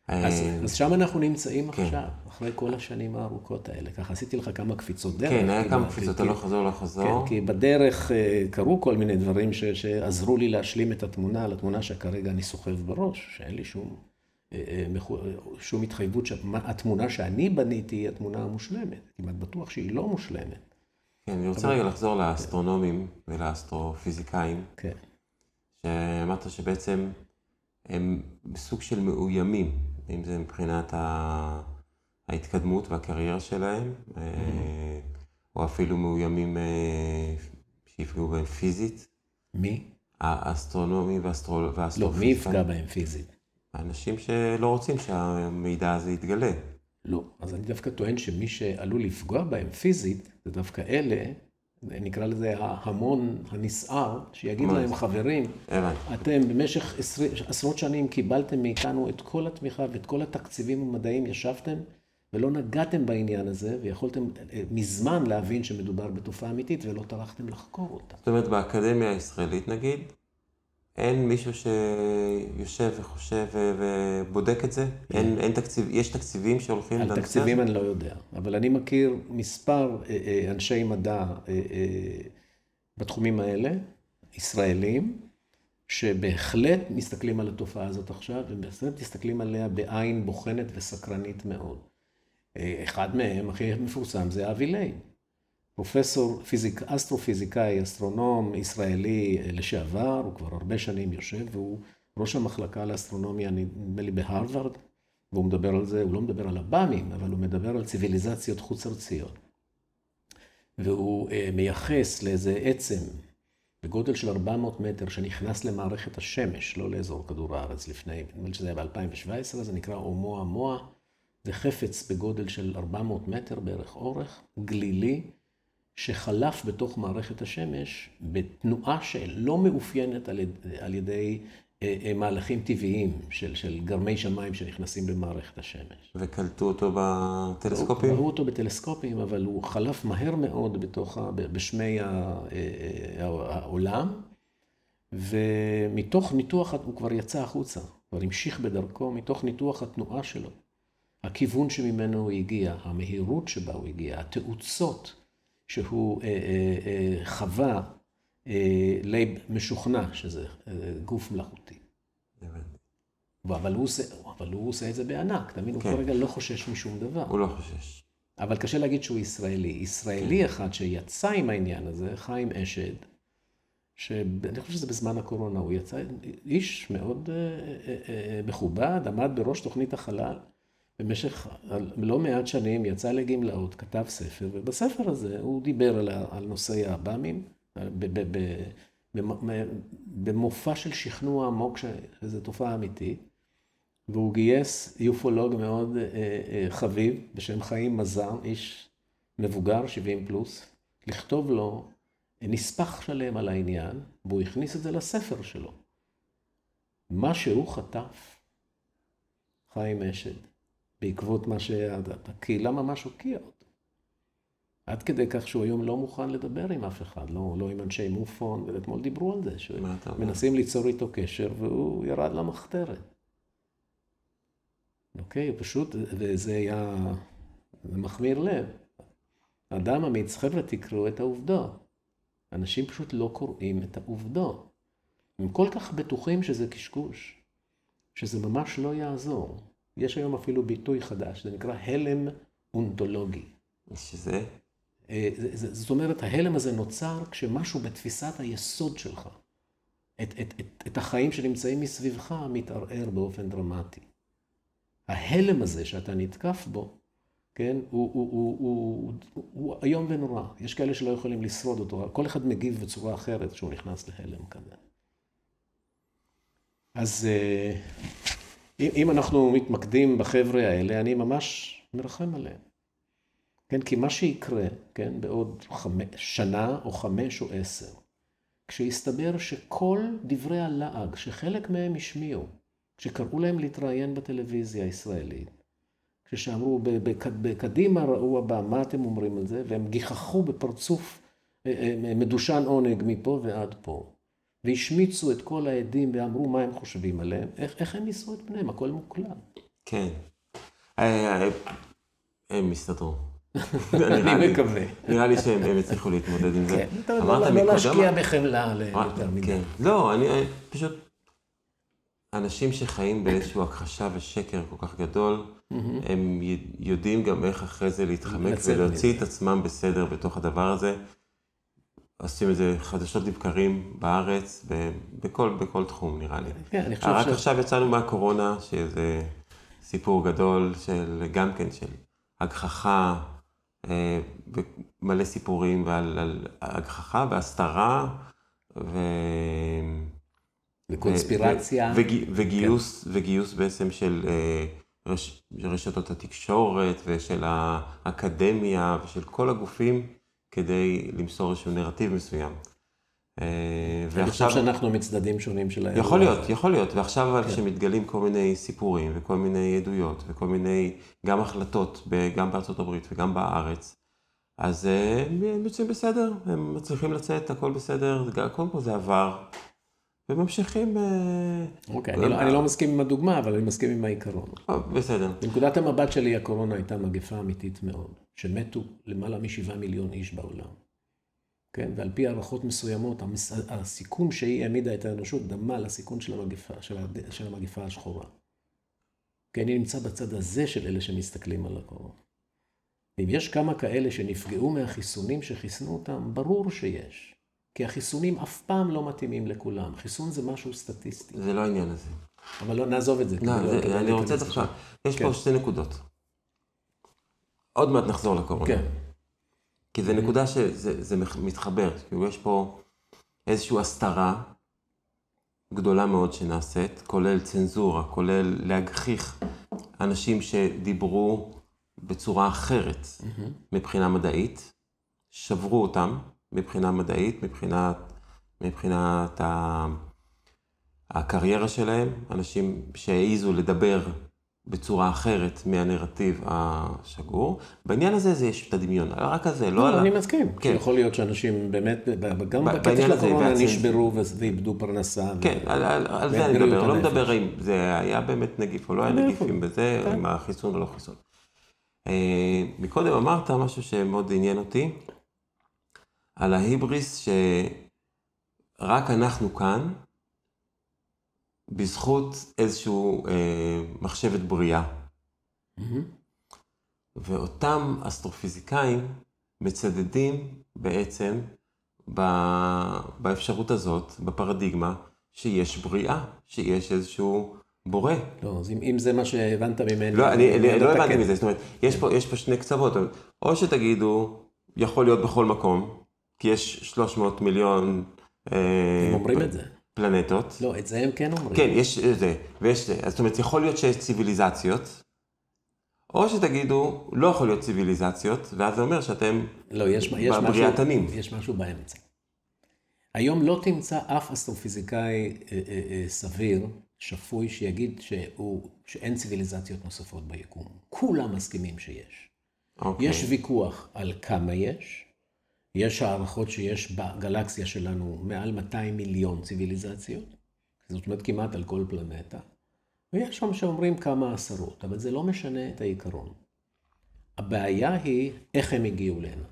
אז, אה, אז שם אנחנו נמצאים כן. עכשיו, אחרי כל השנים הארוכות האלה. ככה עשיתי לך כמה קפיצות דרך. כן, היה כמה קפיצות, לא חזור, לא חזור. כן, כי בדרך אה, קרו כל מיני דברים ש, שעזרו לי להשלים את התמונה, לתמונה שכרגע אני סוחב בראש, שאין לי שום, שום התחייבות שהתמונה שאני בניתי היא התמונה המושלמת. כמעט בטוח שהיא לא מושלמת. כן, אני רוצה רגע לחזור לאסטרונומים ולאסטרופיזיקאים. כן. שאמרת שבעצם הם בסוג של מאוימים, אם זה מבחינת ההתקדמות והקריירה שלהם, mm-hmm. או אפילו מאוימים אה, שיפגעו בהם פיזית. מי? האסטרונומי והאסטרופיזיקאים. לא, מי יפגע בהם פיזית? האנשים שלא רוצים שהמידע הזה יתגלה. לא, אז אני דווקא טוען שמי שעלול לפגוע בהם פיזית, זה דווקא אלה נקרא לזה ההמון הנסער, שיגיד להם, חברים, אתם במשך עשרות שנים קיבלתם מאיתנו את כל התמיכה ואת כל התקציבים המדעיים, ישבתם ולא נגעתם בעניין הזה, ויכולתם אה, מזמן להבין שמדובר בתופעה אמיתית ולא טרחתם לחקור אותה. זאת אומרת, באקדמיה הישראלית נגיד, אין מישהו שיושב וחושב ובודק את זה? אין, אין תקציב, יש תקציבים שהולכים לנושא הזה? על תקציבים אני לא יודע, אבל אני מכיר מספר אה, אה, אנשי מדע אה, בתחומים האלה, ישראלים, שבהחלט מסתכלים על התופעה הזאת עכשיו, ובהחלט מסתכלים עליה בעין בוחנת וסקרנית מאוד. אחד מהם, הכי מפורסם, זה אבי לייב. פרופסור, פיזיק, אסטרופיזיקאי, אסטרונום ישראלי לשעבר, הוא כבר הרבה שנים יושב, והוא ראש המחלקה לאסטרונומיה, נדמה לי בהרווארד, והוא מדבר על זה, הוא לא מדבר על הבאמים, אבל הוא מדבר על ציוויליזציות חוץ-ארציות. והוא אה, מייחס לאיזה עצם בגודל של 400 מטר שנכנס למערכת השמש, לא לאזור כדור הארץ לפני, נדמה לי שזה היה ב-2017, זה נקרא אומואה מואה. זה חפץ בגודל של 400 מטר בערך אורך, גלילי, שחלף בתוך מערכת השמש בתנועה שלא מאופיינת על, על ידי אה, אה, מהלכים טבעיים של, של גרמי שמיים שנכנסים במערכת השמש. וקלטו אותו בטלסקופים? ראו אותו בטלסקופים, אבל הוא חלף מהר מאוד בתוך, בשמי אה, העולם, ומתוך ניתוח, הוא כבר יצא החוצה, כבר המשיך בדרכו, מתוך ניתוח התנועה שלו, הכיוון שממנו הוא הגיע, המהירות שבה הוא הגיע, התאוצות. שהוא אה, אה, אה, חווה לייב משוכנע, שזה גוף מלאכותי. אבל הוא, עושה, אבל הוא עושה את זה בענק, אתה מבין? כן. הוא כרגע לא חושש משום דבר. הוא לא חושש. אבל קשה להגיד שהוא ישראלי. ישראלי כן. אחד שיצא עם העניין הזה, חיים אשד, שאני חושב שזה בזמן הקורונה, הוא יצא איש מאוד אה, אה, אה, מכובד, עמד בראש תוכנית החלל. במשך לא מעט שנים יצא לגמלאות, כתב ספר, ובספר הזה הוא דיבר על, על נושאי העב"מים, במופע של שכנוע עמוק, שזו תופעה אמיתית, והוא גייס יופולוג מאוד אה, אה, חביב, בשם חיים מזר, איש מבוגר, 70 פלוס, לכתוב לו נספח שלם על העניין, והוא הכניס את זה לספר שלו. מה שהוא חטף, חיים אשד, בעקבות מה שהקהילה ממש הוקיעה אותו. עד כדי כך שהוא היום לא מוכן לדבר עם אף אחד, לא, לא עם אנשי מופון, ואתמול דיברו על זה, שמנסים ליצור איתו קשר והוא ירד למחתרת. אוקיי, פשוט, וזה היה, זה מחמיר לב. אדם אמיץ, חבר'ה, תקראו את העובדות. אנשים פשוט לא קוראים את העובדות. הם כל כך בטוחים שזה קשקוש, שזה ממש לא יעזור. יש היום אפילו ביטוי חדש, זה נקרא הלם אונתולוגי. שזה? אה, זאת אומרת, ההלם הזה נוצר כשמשהו בתפיסת היסוד שלך, את, את, את, את החיים שנמצאים מסביבך, מתערער באופן דרמטי. ההלם הזה שאתה נתקף בו, כן, הוא, הוא, הוא, הוא, הוא, הוא איום ונורא. יש כאלה שלא יכולים לשרוד אותו, כל אחד מגיב בצורה אחרת כשהוא נכנס להלם כזה. אז... אם אנחנו מתמקדים בחבר'ה האלה, אני ממש מרחם עליהם. כן, כי מה שיקרה, כן, בעוד חמש, שנה או חמש או עשר, כשיסתבר שכל דברי הלעג שחלק מהם השמיעו, כשקראו להם להתראיין בטלוויזיה הישראלית, כשאמרו בקדימה ראו הבא, מה אתם אומרים על זה? והם גיחכו בפרצוף אה, אה, מדושן עונג מפה ועד פה. והשמיצו את כל העדים ואמרו מה הם חושבים עליהם, איך, איך הם יישאו את פניהם, הכל מוקלט. כן. אה, אה, הם יסתדרו. אני מקווה. נראה לי שהם יצליחו להתמודד עם זה. כן, אתה יודע, לא להשקיע בחמלה יותר מדי. כן. לא, אני פשוט... אנשים שחיים באיזושהי הכחשה ושקר כל כך גדול, הם יודעים גם איך אחרי זה להתחמק ולהוציא את עצמם בסדר בתוך הדבר הזה. עושים את זה חדשות לבקרים בארץ, בכל, בכל תחום נראה לי. כן, אני חושב רק ש... עכשיו יצאנו מהקורונה, שזה סיפור גדול של, גם כן, של הגחכה, אה, מלא סיפורים ועל על הגחכה והסתרה, ו... וקונספירציה. ו... ו... וגיוס, כן. וגיוס בעצם של אה, רש... רשתות התקשורת ושל האקדמיה ושל כל הגופים. כדי למסור איזשהו נרטיב מסוים. אה, אני חושב שאנחנו מצדדים שונים של האירוע. יכול להיות, יכול להיות. ועכשיו אבל כן. כשמתגלים כל מיני סיפורים וכל מיני עדויות וכל מיני, גם החלטות, גם בארצות הברית וגם בארץ, אז אה, הם יוצאים בסדר, הם מצליחים לצאת, הכל בסדר, קודם כל זה עבר. וממשיכים... אה, אוקיי, אני, לא, אני לא מסכים עם הדוגמה, אבל אני מסכים עם העיקרון. אה, בסדר. בנקודת המבט שלי, הקורונה הייתה מגפה אמיתית מאוד, שמתו למעלה משבעה מיליון איש בעולם. כן, ועל פי הערכות מסוימות, המס... הסיכון שהיא העמידה את האנושות דמה לסיכון של המגפה, של, הד... של המגפה השחורה. כי אני נמצא בצד הזה של אלה שמסתכלים על הקורונה. אם יש כמה כאלה שנפגעו מהחיסונים שחיסנו אותם, ברור שיש. כי החיסונים אף פעם לא מתאימים לכולם. חיסון זה משהו סטטיסטי. זה לא העניין הזה. אבל לא, נעזוב את זה. לא, לא, זה, אני רוצה דווקא, יש כן. פה שתי נקודות. עוד מעט נחזור לקורונה. כן. כי זו נקודה שזה זה מתחבר, כאילו יש פה איזושהי הסתרה גדולה מאוד שנעשית, כולל צנזורה, כולל להגחיך אנשים שדיברו בצורה אחרת מבחינה מדעית, שברו אותם מבחינה מדעית, מבחינת, מבחינת ה... הקריירה שלהם, אנשים שהעיזו לדבר בצורה אחרת מהנרטיב השגור. בעניין הזה זה יש את הדמיון, רק על זה, לא לא, על. אני מסכים. כן. יכול להיות שאנשים באמת, גם בקטע של הזה, הקורונה נשברו ו- ואיבדו פרנסה. ו- כן, על, על, על זה אני מדבר, לא. מדבר אם זה היה באמת נגיף או לא היה. אם בזה, כן. עם החיסון או לא חיסון. אה, מקודם אמרת משהו שמאוד עניין אותי, על ההיבריס שרק אנחנו כאן, בזכות איזשהו אה, מחשבת בריאה. מהמם. ואותם אסטרופיזיקאים מצדדים בעצם ב- באפשרות הזאת, בפרדיגמה, שיש בריאה, שיש איזשהו בורא. לא, אז אם, אם זה מה שהבנת ממני... לא, אני, אני לא אתה הבנתי. מזה, זאת אומרת, יש פה, יש פה שני קצוות, או שתגידו, יכול להיות בכל מקום, כי יש 300 מיליון אה, הם אומרים את זה. פלנטות. לא, את זה הם כן אומרים. כן, יש זה, ויש זה. אז זאת אומרת, יכול להיות שיש ציוויליזציות, או שתגידו, לא יכול להיות ציוויליזציות, ואז זה אומר שאתם לא, יש, יש, משהו, בבריאתנים. יש משהו באמצע. היום לא תמצא אף אסטרופיזיקאי אה, אה, אה, סביר, שפוי, שיגיד שהוא, שאין ציוויליזציות נוספות ביקום. כולם מסכימים שיש. אוקיי. יש ויכוח על כמה יש. יש הערכות שיש בגלקסיה שלנו מעל 200 מיליון ציוויליזציות. זאת אומרת כמעט על כל פלנטה. ויש שם שאומרים כמה עשרות, אבל זה לא משנה את העיקרון. הבעיה היא איך הם הגיעו להנה.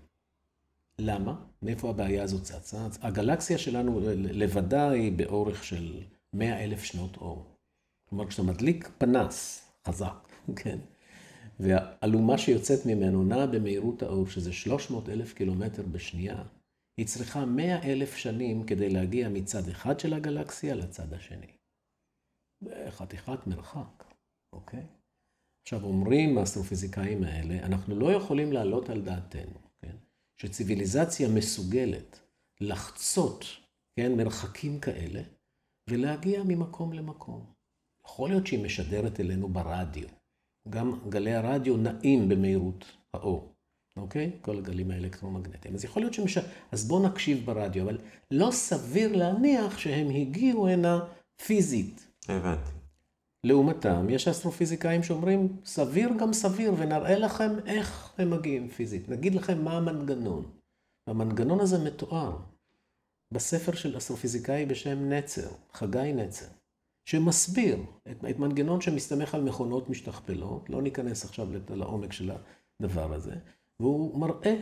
למה? מאיפה הבעיה הזאת צצה? הגלקסיה שלנו לבדה היא באורך של 100 אלף שנות אור. כלומר, כשאתה מדליק פנס חזק, כן, והאלומה שיוצאת ממנו נעה במהירות האור, שזה 300 אלף קילומטר בשנייה, היא צריכה 100 אלף שנים כדי להגיע מצד אחד של הגלקסיה לצד השני. בחתיכת מרחק, אוקיי? עכשיו, אומרים האסטרופיזיקאים האלה, אנחנו לא יכולים להעלות על דעתנו, כן? שציוויליזציה מסוגלת לחצות, כן, מרחקים כאלה, ולהגיע ממקום למקום. יכול להיות שהיא משדרת אלינו ברדיו. גם גלי הרדיו נעים במהירות האור, אוקיי? כל הגלים האלקטרומגנטיים. אז יכול להיות שמש... אז בואו נקשיב ברדיו, אבל לא סביר להניח שהם הגיעו הנה פיזית. הבנתי. לעומתם, יש אסטרופיזיקאים שאומרים, סביר גם סביר, ונראה לכם איך הם מגיעים פיזית. נגיד לכם מה המנגנון. המנגנון הזה מתואר בספר של אסטרופיזיקאי בשם נצר, חגי נצר, שמסביר את, את מנגנון שמסתמך על מכונות משתכפלות, לא ניכנס עכשיו לעומק של הדבר הזה, והוא מראה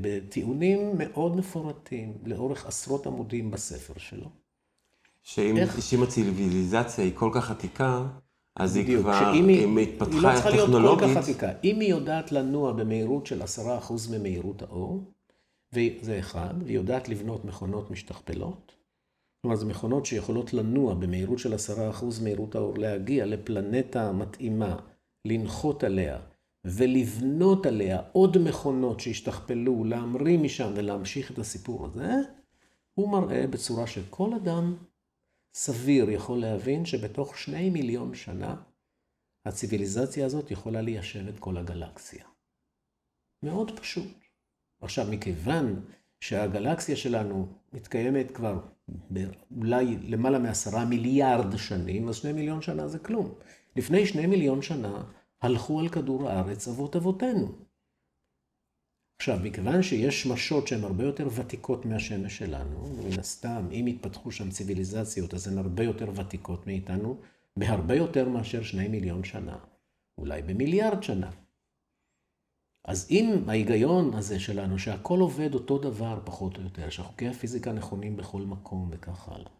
בטיעונים מאוד מפורטים לאורך עשרות עמודים בספר שלו. שאם איך? שאם הציוויליזציה היא כל כך עתיקה, אז היא בדיוק, כבר, היא, אם היא התפתחה לא צריכה להיות כל כך עתיקה. אם היא יודעת לנוע במהירות של 10% ממהירות האור, וזה אחד, והיא יודעת לבנות מכונות משתכפלות, כלומר, זה מכונות שיכולות לנוע במהירות של 10% מהירות האור, להגיע לפלנטה מתאימה, לנחות עליה, ולבנות עליה עוד מכונות שישתכפלו, להמריא משם ולהמשיך את הסיפור הזה, הוא מראה בצורה שכל אדם סביר יכול להבין שבתוך שני מיליון שנה הציוויליזציה הזאת יכולה ליישב את כל הגלקסיה. מאוד פשוט. עכשיו, מכיוון שהגלקסיה שלנו מתקיימת כבר אולי למעלה מעשרה מיליארד שנים, אז שני מיליון שנה זה כלום. לפני שני מיליון שנה הלכו על כדור הארץ אבות אבותינו. עכשיו, מכיוון שיש שמשות שהן הרבה יותר ותיקות מהשמש שלנו, מן הסתם, אם יתפתחו שם ציוויליזציות, אז הן הרבה יותר ותיקות מאיתנו, בהרבה יותר מאשר שני מיליון שנה, אולי במיליארד שנה. אז אם ההיגיון הזה שלנו, שהכל עובד אותו דבר פחות או יותר, שחוקי הפיזיקה נכונים בכל מקום וכך הלאה,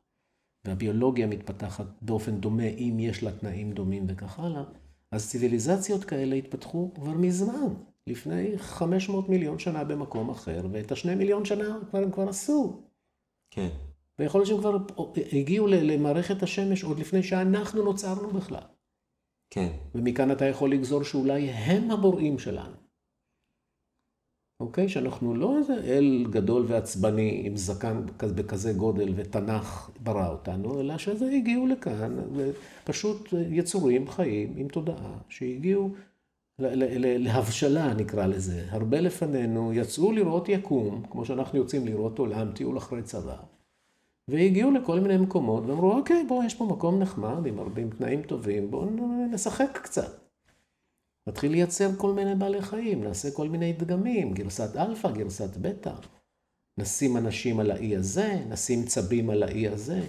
והביולוגיה מתפתחת באופן דומה אם יש לה תנאים דומים וכך הלאה, אז ציוויליזציות כאלה התפתחו כבר מזמן, לפני 500 מיליון שנה במקום אחר, ואת השני מיליון שנה כבר הם כבר עשו. כן. ויכול להיות שהם כבר הגיעו למערכת השמש עוד לפני שאנחנו נוצרנו בכלל. כן. ומכאן אתה יכול לגזור שאולי הם הבוראים שלנו. אוקיי? שאנחנו לא איזה אל גדול ועצבני עם זקן בכזה גודל ותנ"ך ברא אותנו, אלא שזה הגיעו לכאן, פשוט יצורים חיים עם תודעה שהגיעו להבשלה נקרא לזה, הרבה לפנינו, יצאו לראות יקום, כמו שאנחנו יוצאים לראות עולם, טיול אחרי צבא, והגיעו לכל מיני מקומות ואמרו, אוקיי, בואו, יש פה מקום נחמד עם הרבה תנאים טובים, בואו נשחק קצת. נתחיל לייצר כל מיני בעלי חיים, נעשה כל מיני דגמים, גרסת אלפא, גרסת בטא. נשים אנשים על האי הזה, נשים צבים על האי הזה.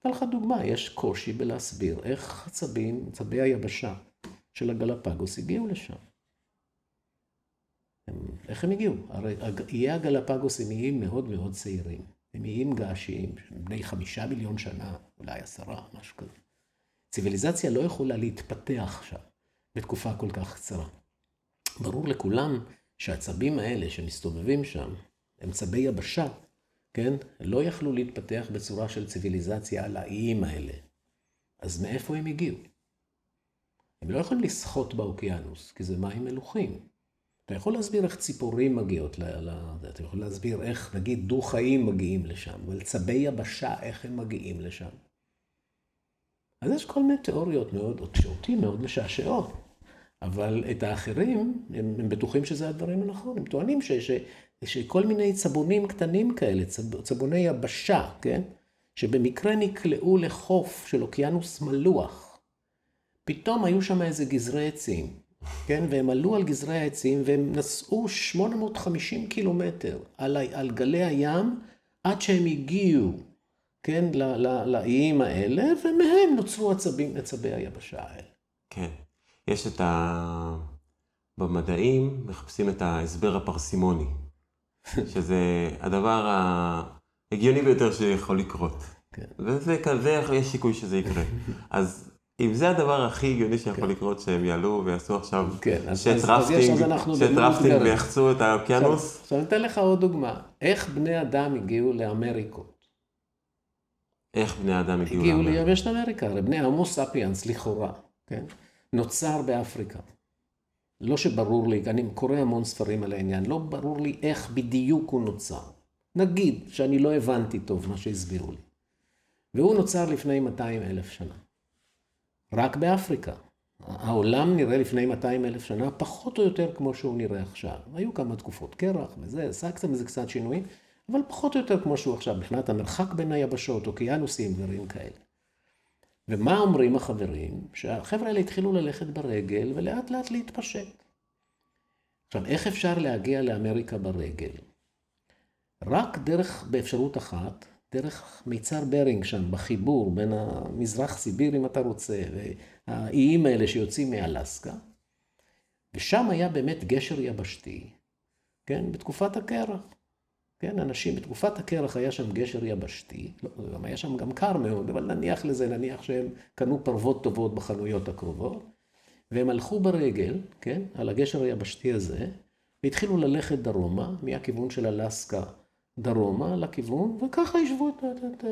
אתן לך דוגמה, יש קושי בלהסביר איך הצבים, צבי היבשה של הגלפגוס הגיעו לשם. הם, איך הם הגיעו? הרי איי הגלפגוס הם איים מאוד מאוד צעירים. הם איים געשיים, בני חמישה מיליון שנה, אולי עשרה, משהו כזה. ציוויליזציה לא יכולה להתפתח שם. בתקופה כל כך קצרה. ברור לכולם שהעצבים האלה שמסתובבים שם, הם צבי יבשה, כן? לא יכלו להתפתח בצורה של ציוויליזציה על האיים האלה. אז מאיפה הם הגיעו? הם לא יכולים לשחות באוקיינוס, כי זה מים מלוכים. אתה יכול להסביר איך ציפורים מגיעות ל... ל... אתה יכול להסביר איך, נגיד, דו-חיים מגיעים לשם, אבל צבי יבשה, איך הם מגיעים לשם. אז יש כל מיני תיאוריות מאוד, שאותי מאוד משעשעות. אבל את האחרים, הם, הם בטוחים שזה הדברים הנכון. הם טוענים ש, ש, שכל מיני צבונים קטנים כאלה, צב, צבוני יבשה, כן? שבמקרה נקלעו לחוף של אוקיינוס מלוח. פתאום היו שם איזה גזרי עצים, כן? והם עלו על גזרי העצים והם נסעו 850 קילומטר על, על גלי הים עד שהם הגיעו, כן? לאיים האלה, ומהם נוצרו עצבים, עצבי היבשה האלה. כן. יש את ה... במדעים מחפשים את ההסבר הפרסימוני, שזה הדבר ההגיוני ביותר שיכול לקרות. כן. וזה כזה, יש סיכוי שזה יקרה. אז אם זה הדבר הכי הגיוני שיכול כן. לקרות, שהם יעלו ויעשו עכשיו כן, שט רפטינג, שט רפטינג ויחצו את האוקיינוס. עכשיו אני אתן לך עוד דוגמה. איך בני אדם הגיעו לאמריקות? איך בני אדם הגיעו לאמריקה? הגיעו ליבשת אמריקה, הרי בני הומו ספיאנס לכאורה, כן? נוצר באפריקה. לא שברור לי, אני קורא המון ספרים על העניין, לא ברור לי איך בדיוק הוא נוצר. נגיד שאני לא הבנתי טוב מה שהסבירו לי. והוא נוצר לפני 200 אלף שנה. רק באפריקה. העולם נראה לפני 200 אלף שנה פחות או יותר כמו שהוא נראה עכשיו. היו כמה תקופות קרח וזה, קצת מזה קצת שינויים, אבל פחות או יותר כמו שהוא עכשיו, מבחינת המרחק בין היבשות, אוקיינוסים, דברים כאלה. ומה אומרים החברים? שהחבר'ה האלה התחילו ללכת ברגל ולאט לאט להתפשט. עכשיו, איך אפשר להגיע לאמריקה ברגל? רק דרך, באפשרות אחת, דרך מיצר ברינג שם, בחיבור בין המזרח סיביר, אם אתה רוצה, והאיים האלה שיוצאים מאלסקה. ושם היה באמת גשר יבשתי, כן, בתקופת הקרח. כן, אנשים, בתקופת הקרח היה שם גשר יבשתי, לא, גם היה שם גם קר מאוד, אבל נניח לזה, נניח שהם קנו פרוות טובות בחנויות הקרובות, והם הלכו ברגל, כן, על הגשר היבשתי הזה, והתחילו ללכת דרומה, מהכיוון של אלסקה דרומה לכיוון, וככה ישבו את, את, את,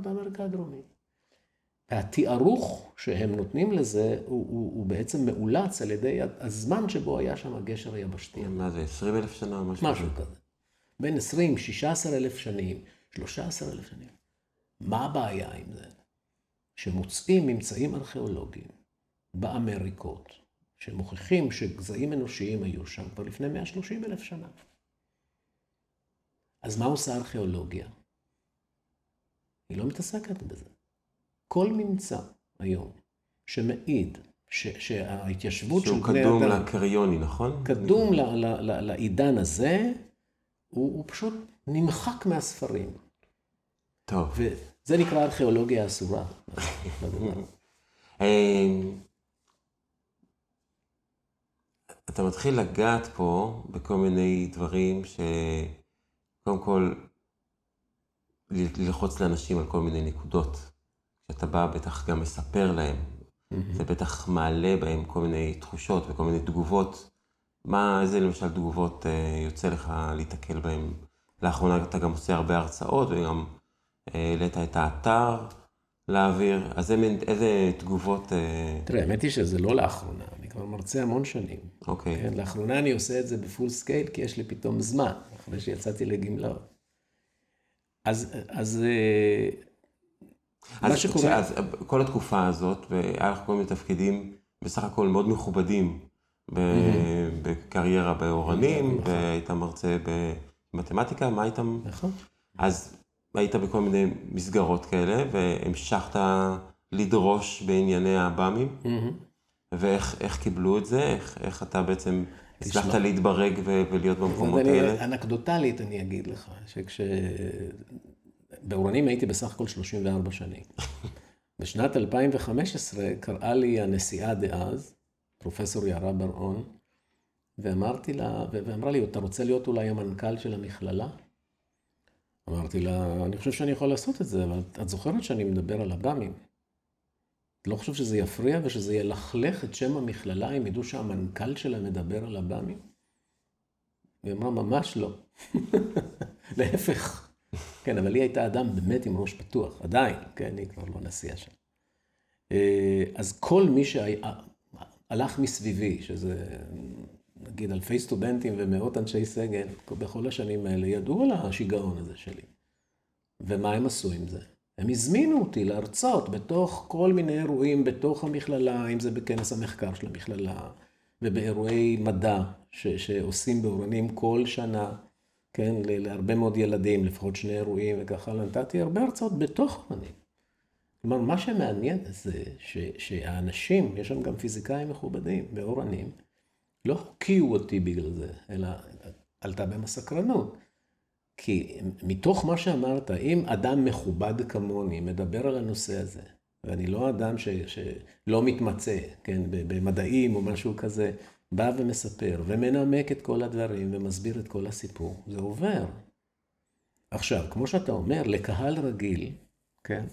את אמריקה הדרומית. והתיארוך שהם נותנים לזה, הוא, הוא, הוא בעצם מאולץ על ידי הזמן שבו היה שם הגשר היבשתי. מה זה, 20 אלף שנה? משהו, משהו כזה. בין 20, 16 אלף שנים, 13 אלף שנים. מה הבעיה עם זה? שמוצאים ממצאים ארכיאולוגיים באמריקות, שמוכיחים שגזעים אנושיים היו שם כבר לפני 130 אלף שנה. אז מה עושה ארכיאולוגיה? היא לא מתעסקת בזה. כל ממצא היום שמעיד שההתיישבות של בני אדם... שהוא קדום לקריוני, נכון? קדום לעידן הזה, הוא, הוא פשוט נמחק מהספרים. טוב. וזה נקרא ארכיאולוגיה אסורה. אמ, אתה מתחיל לגעת פה בכל מיני דברים שקודם כל ללחוץ לאנשים על כל מיני נקודות. כשאתה בא בטח גם מספר להם. זה בטח מעלה בהם כל מיני תחושות וכל מיני תגובות. מה, איזה למשל תגובות אה, יוצא לך להתקל בהם? לאחרונה אתה גם עושה הרבה הרצאות וגם אה, העלית את האתר. להעביר, אז איזה, איזה תגובות... אה, תראה, האמת היא שזה לא לאחרונה, אני כבר מרצה המון שנים. אוקיי. כן, לאחרונה אני עושה את זה ב full scale, כי יש לי פתאום זמן, אחרי שיצאתי לגמלאות. אז, אז, אה, אז מה שקורה... אז כל התקופה הזאת, והיה לך כל מיני תפקידים בסך הכל מאוד מכובדים בקריירה באורנים, נכון. והיית מרצה במתמטיקה, מה היית... נכון. אז היית בכל מיני מסגרות כאלה, והמשכת לדרוש בענייני mm-hmm. ואיך קיבלו את זה? איך, איך אתה בעצם הצלחת להתברג ולהיות במקומות אני, האלה? אנקדוטלית אני אגיד לך, שכש... באורנים הייתי בסך הכל 34 שנים. בשנת 2015 קראה לי הנשיאה דאז, פרופסור יערה בר-און, ואמרתי לה, ואמרה לי, אתה רוצה להיות אולי המנכ"ל של המכללה? אמרתי לה, אני חושב שאני יכול לעשות את זה, אבל את זוכרת שאני מדבר על הבאמים. את לא חושב שזה יפריע ושזה ילכלך את שם המכללה אם ידעו שהמנכ"ל שלה מדבר על הבאמים? היא אמרה, ממש לא. להפך. כן, אבל היא הייתה אדם באמת עם ראש פתוח, עדיין, כן, היא כבר לא נשיאה שם. אה, אז כל מי שהלך מסביבי, שזה נגיד אלפי סטודנטים ומאות אנשי סגל, בכל השנים האלה, ידעו על השיגעון הזה שלי. ומה הם עשו עם זה? הם הזמינו אותי להרצות בתוך כל מיני אירועים בתוך המכללה, אם זה בכנס המחקר של המכללה, ובאירועי מדע ש- שעושים באורנים כל שנה, כן, להרבה מאוד ילדים, לפחות שני אירועים וככה, נתתי הרבה הרצאות בתוך אורנים. כלומר, מה שמעניין זה ש- שהאנשים, יש שם גם פיזיקאים מכובדים באורנים, לא הוקיעו אותי בגלל זה, אלא עלתה בהם הסקרנות. כי מתוך מה שאמרת, אם אדם מכובד כמוני מדבר על הנושא הזה, ואני לא אדם ש, שלא מתמצא, כן, במדעים או משהו כזה, בא ומספר ומנמק את כל הדברים ומסביר את כל הסיפור, זה עובר. עכשיו, כמו שאתה אומר, לקהל רגיל, כן,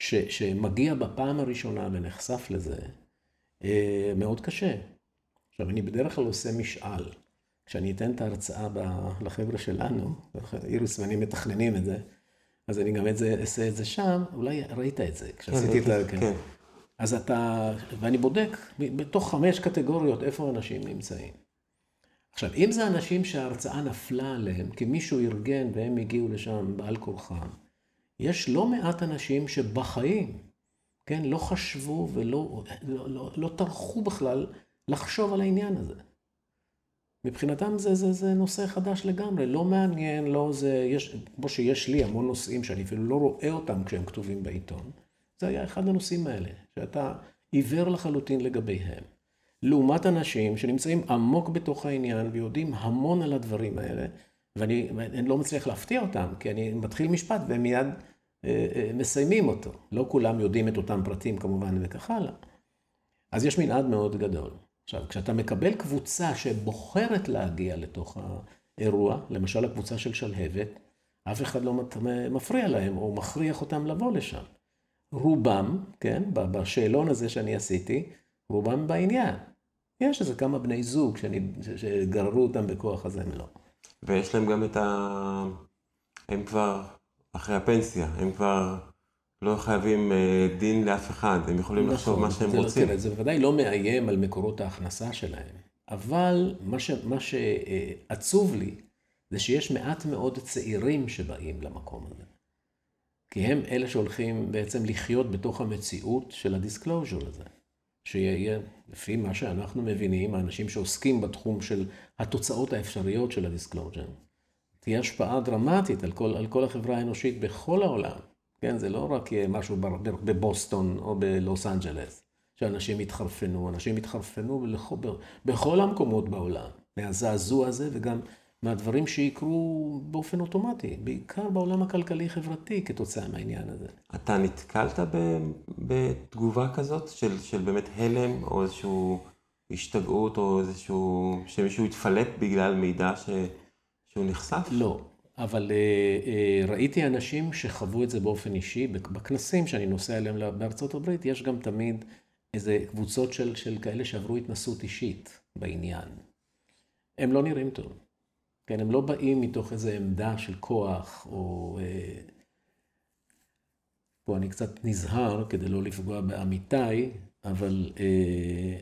שמגיע בפעם הראשונה ונחשף לזה, אה, מאוד קשה. עכשיו, אני בדרך כלל עושה משאל. כשאני אתן את ההרצאה לחבר'ה שלנו, איריס ואני מתכננים את זה, אז אני גם את זה, אעשה את זה שם, אולי ראית את זה, כשעשיתי את זה, כן. כן. אז אתה, ואני בודק בתוך חמש קטגוריות איפה אנשים נמצאים. עכשיו, אם זה אנשים שההרצאה נפלה עליהם, כי מישהו ארגן והם הגיעו לשם בעל כורחם, יש לא מעט אנשים שבחיים, כן, לא חשבו ולא לא, לא, לא טרחו בכלל לחשוב על העניין הזה. מבחינתם זה, זה, זה נושא חדש לגמרי, לא מעניין, לא זה, יש, כמו שיש לי המון נושאים שאני אפילו לא רואה אותם כשהם כתובים בעיתון, זה היה אחד הנושאים האלה, שאתה עיוור לחלוטין לגביהם. לעומת אנשים שנמצאים עמוק בתוך העניין ויודעים המון על הדברים האלה, ואני, ואני לא מצליח להפתיע אותם, כי אני מתחיל משפט והם מיד אה, אה, מסיימים אותו. לא כולם יודעים את אותם פרטים כמובן וכך הלאה. אז יש מנעד מאוד גדול. עכשיו, כשאתה מקבל קבוצה שבוחרת להגיע לתוך האירוע, למשל הקבוצה של שלהבת, אף אחד לא מפריע להם או מכריח אותם לבוא לשם. רובם, כן, בשאלון הזה שאני עשיתי, רובם בעניין. יש איזה כמה בני זוג שאני, שגררו אותם בכוח, אז הם לא. ויש להם גם את ה... הם כבר אחרי הפנסיה, הם כבר לא חייבים אה, דין לאף אחד, הם יכולים נכון, לחשוב מה שהם לא- רוצים. תראה, זה בוודאי לא מאיים על מקורות ההכנסה שלהם, אבל מה, ש, מה שעצוב לי, זה שיש מעט מאוד צעירים שבאים למקום הזה. כי הם אלה שהולכים בעצם לחיות בתוך המציאות של ה disclosure הזה. שיהיה, לפי מה שאנחנו מבינים, האנשים שעוסקים בתחום של התוצאות האפשריות של ה disclosure, תהיה השפעה דרמטית על כל, על כל החברה האנושית בכל העולם. כן, זה לא רק משהו בבוסטון או בלוס אנג'לס, שאנשים התחרפנו. אנשים התחרפנו בכל המקומות בעולם, מהזעזוע הזה וגם מהדברים שיקרו באופן אוטומטי, בעיקר בעולם הכלכלי-חברתי כתוצאה מהעניין הזה. אתה נתקלת בתגובה כזאת של, של באמת הלם או איזושהי השתגעות או איזשהו, שמישהו התפלט בגלל מידע ש, שהוא נחשף? לא, אבל uh, uh, ראיתי אנשים שחוו את זה באופן אישי, בכנסים שאני נוסע אליהם בארצות הברית, יש גם תמיד איזה קבוצות של, של כאלה שעברו התנסות אישית בעניין. הם לא נראים טוב. כן, הם לא באים מתוך איזו עמדה של כוח, או... אה, פה אני קצת נזהר כדי לא לפגוע בעמיתיי, אבל אה,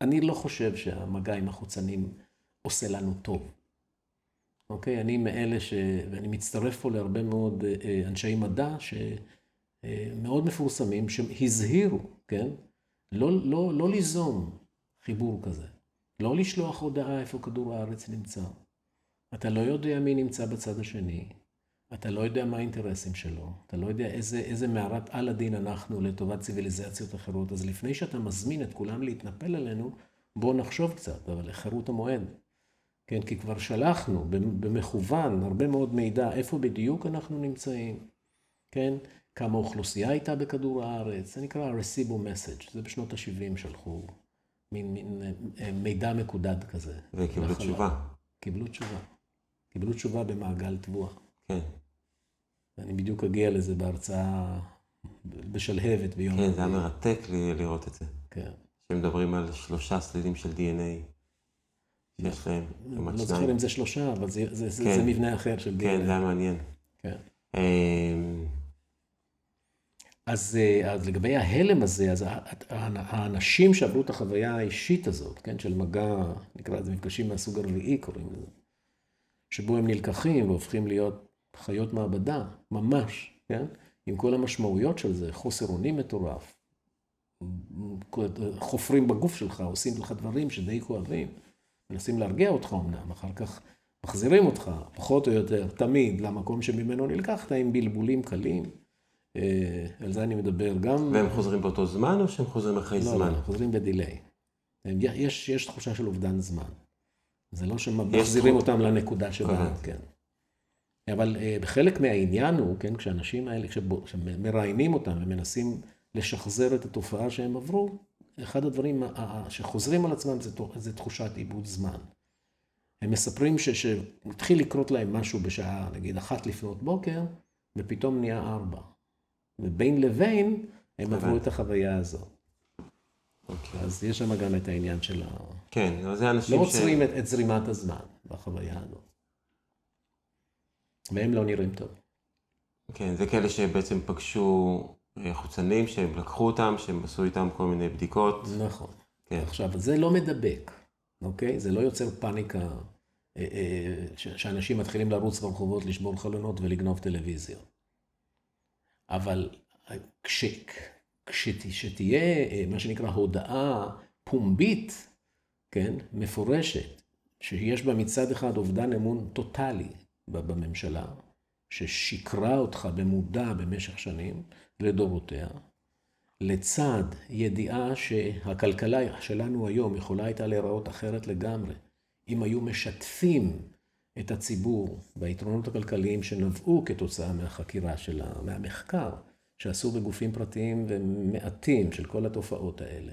אני לא חושב שהמגע עם החוצנים עושה לנו טוב. אוקיי? אני מאלה ש... ואני מצטרף פה להרבה מאוד אה, אנשי מדע שמאוד מפורסמים, שהזהירו, כן? לא, לא, לא ליזום חיבור כזה. לא לשלוח הודעה איפה כדור הארץ נמצא. אתה לא יודע מי נמצא בצד השני, אתה לא יודע מה האינטרסים שלו, אתה לא יודע איזה, איזה מערת על הדין אנחנו לטובת ציוויליזציות אחרות, אז לפני שאתה מזמין את כולם להתנפל עלינו, בוא נחשוב קצת, אבל לחירות המועד. כן, כי כבר שלחנו במכוון הרבה מאוד מידע איפה בדיוק אנחנו נמצאים, כן, כמה אוכלוסייה הייתה בכדור הארץ, זה נקרא recibo message, זה בשנות ה-70 שלחו מין, מין אה, מידע מקודד כזה. וקיבלו תשובה. קיבלו תשובה. קיבלו תשובה במעגל תבואה. כן. ואני בדיוק אגיע לזה בהרצאה בשלהבת ביום... כן, זה היה מרתק לי לראות את זה. כן. שמדברים על שלושה סלילים של DNA שיש להם, לא זוכר אם זה שלושה, אבל זה, כן. זה מבנה אחר של DNA. כן, זה היה מעניין. כן. אמ, אז, אז לגבי ההלם הזה, אז האנשים שעברו את החוויה האישית הזאת, כן, של מגע, נקרא לזה מפגשים מהסוג הרביעי קוראים לזה, שבו הם נלקחים והופכים להיות חיות מעבדה, ממש, כן? עם כל המשמעויות של זה, חוסר אונים מטורף. חופרים בגוף שלך, עושים לך דברים שדי כואבים. מנסים להרגיע אותך אמנם, אחר כך מחזירים אותך, פחות או יותר, תמיד, למקום שממנו נלקחת, עם בלבולים קלים. אה, על זה אני מדבר גם... והם חוזרים באותו זמן, או שהם חוזרים אחרי לא, זמן? לא, לא, חוזרים בדיליי. יש, יש תחושה של אובדן זמן. זה לא שמחזירים אותם לנקודה שבה, כן. אבל uh, חלק מהעניין הוא, כן, כשאנשים האלה, כשמראיינים אותם ומנסים לשחזר את התופעה שהם עברו, אחד הדברים שחוזרים על עצמם זה, זה תחושת עיבוד זמן. הם מספרים שהתחיל לקרות להם משהו בשעה, נגיד, אחת לפנות בוקר, ופתאום נהיה ארבע. ובין לבין, הם עברו את החוויה הזאת. Okay. אוקיי. אז יש שם גם את העניין של ה... כן, אבל זה אנשים לא ש... לא עוצרים את, את זרימת הזמן בחוויה הזאת. והם לא נראים טוב. כן, זה כאלה שבעצם פגשו אה, חוצנים, שהם לקחו אותם, שהם עשו איתם כל מיני בדיקות. נכון. כן. עכשיו, זה לא מדבק, אוקיי? זה לא יוצר פאניקה, אה, אה, שאנשים מתחילים לרוץ ברחובות, לשבור חלונות ולגנוב טלוויזיה. אבל כש... כשתהיה מה שנקרא הודעה פומבית, כן, מפורשת, שיש בה מצד אחד אובדן אמון טוטאלי בממשלה, ששיקרה אותך במודע במשך שנים לדורותיה, לצד ידיעה שהכלכלה שלנו היום יכולה הייתה להיראות אחרת לגמרי, אם היו משתפים את הציבור ביתרונות הכלכליים שנבעו כתוצאה מהחקירה שלה, מהמחקר שעשו בגופים פרטיים ומעטים של כל התופעות האלה.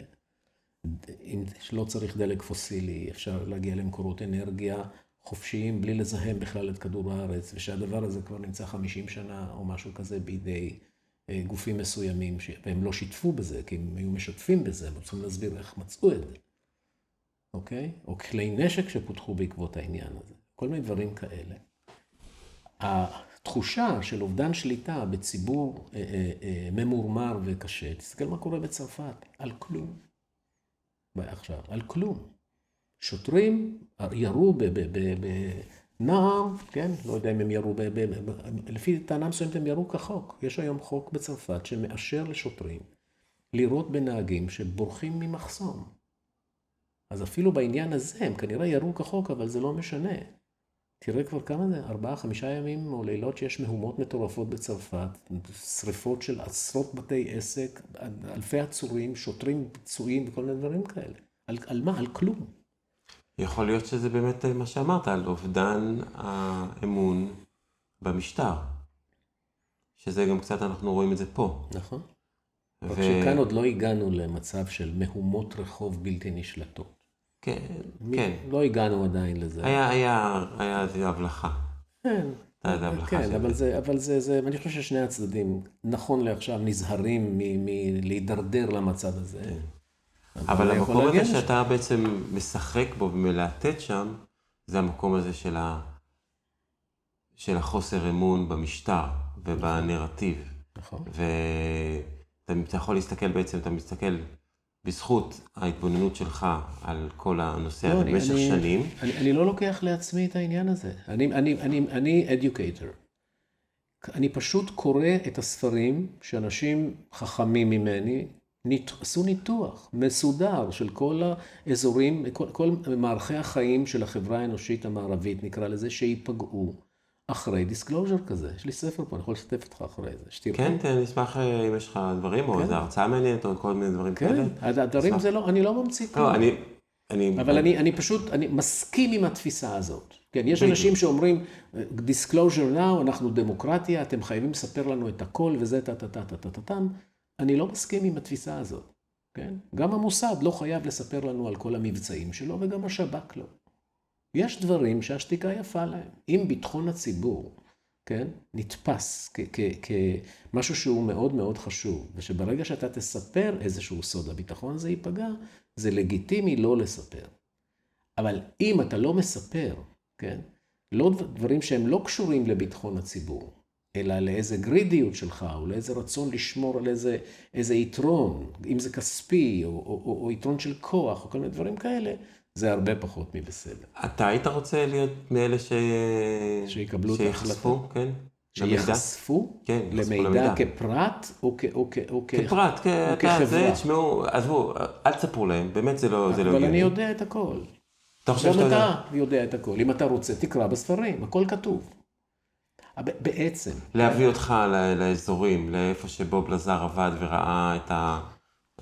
אם לא צריך דלק פוסילי, אפשר להגיע למקורות אנרגיה חופשיים בלי לזהם בכלל את כדור הארץ, ושהדבר הזה כבר נמצא 50 שנה או משהו כזה בידי אה, גופים מסוימים, והם לא שיתפו בזה, כי הם היו משתפים בזה, הם רוצים להסביר איך מצאו את זה, אוקיי? או כלי נשק שפותחו בעקבות העניין הזה, כל מיני דברים כאלה. התחושה של אובדן שליטה בציבור אה, אה, אה, ממורמר וקשה, תסתכל מה קורה בצרפת, על כלום. עכשיו, על כלום. שוטרים ירו בנער, כן? לא יודע אם הם ירו, ב, ב, ב, לפי טענה מסוימת הם ירו כחוק. יש היום חוק בצרפת שמאשר לשוטרים לירות בנהגים שבורחים ממחסום. אז אפילו בעניין הזה הם כנראה ירו כחוק, אבל זה לא משנה. תראה כבר כמה זה, ארבעה, חמישה ימים או לילות שיש מהומות מטורפות בצרפת, שריפות של עשרות בתי עסק, אלפי עצורים, שוטרים פצועים וכל מיני דברים כאלה. על, על מה? על כלום. יכול להיות שזה באמת מה שאמרת, על אובדן האמון במשטר. שזה גם קצת, אנחנו רואים את זה פה. נכון. ו... רק שכאן עוד לא הגענו למצב של מהומות רחוב בלתי נשלטות. כן, כן. לא הגענו עדיין לזה. היה, היה, היה איזו הבלחה. כן. כן, אבל, זה, אבל זה, זה, אני חושב ששני הצדדים, נכון לעכשיו, נזהרים מלהידרדר למצב הזה. כן. אבל המקום הזה שאתה בעצם משחק בו ומלהטט שם, זה המקום הזה של, ה... של החוסר אמון במשטר ובנרטיב. נכון. ואתה יכול להסתכל בעצם, אתה מסתכל בזכות ההתבוננות שלך על כל הנושא הזה לא, במשך אני, שנים. אני, לא לוקח לעצמי את העניין הזה. אני, אני, אני, אני educator. אני פשוט קורא את הספרים שאנשים חכמים ממני ניט, עשו ניתוח מסודר של כל האזורים, כל, כל מערכי החיים של החברה האנושית המערבית, נקרא לזה, שייפגעו. אחרי disclosure כזה, יש לי ספר פה, אני יכול לשתף אותך אחרי זה, שתראה. כן, תן, נשמח אה, אם יש לך דברים, או כן. איזו הרצאה מעניינת, או כל מיני דברים כאלה. כן, הדברים זה לא, אני לא ממציא לא, כלום. לא, אני... אני... אבל אני, אני פשוט, אני מסכים עם התפיסה הזאת. כן, יש אנשים שאומרים, disclosure now, אנחנו דמוקרטיה, אתם חייבים לספר לנו את הכל, וזה טה-טה-טה-טה-טה-טם. אני לא מסכים עם התפיסה הזאת, כן? גם המוסד לא חייב לספר לנו על כל המבצעים שלו, וגם השב"כ לא. יש דברים שהשתיקה יפה להם. אם ביטחון הציבור, כן, נתפס כמשהו שהוא מאוד מאוד חשוב, ושברגע שאתה תספר איזשהו סוד, הביטחון הזה ייפגע, זה לגיטימי לא לספר. אבל אם אתה לא מספר, כן, לא דברים שהם לא קשורים לביטחון הציבור, אלא לאיזה גרידיות שלך, או לאיזה רצון לשמור על איזה, איזה יתרון, אם זה כספי, או, או, או, או יתרון של כוח, או כל מיני דברים כאלה, זה הרבה פחות מבסדר. אתה היית רוצה להיות מאלה ש... שיקבלו את ההחלטה? שיחשפו, כן. שיחשפו? כן, למידע כפרט או, כ, או, כ, או כפרט, כ, או כחברה? זה, תשמעו, עזבו, אל תספרו להם, באמת זה לא, זה לא אבל אני יודע את הכל. אתה חושב שאתה יודע? גם אתה יודע את הכל. אם אתה רוצה, תקרא בספרים, הכל כתוב. בעצם. להביא אותך לאזורים, לאיפה שבוב לזר עבד וראה את ה...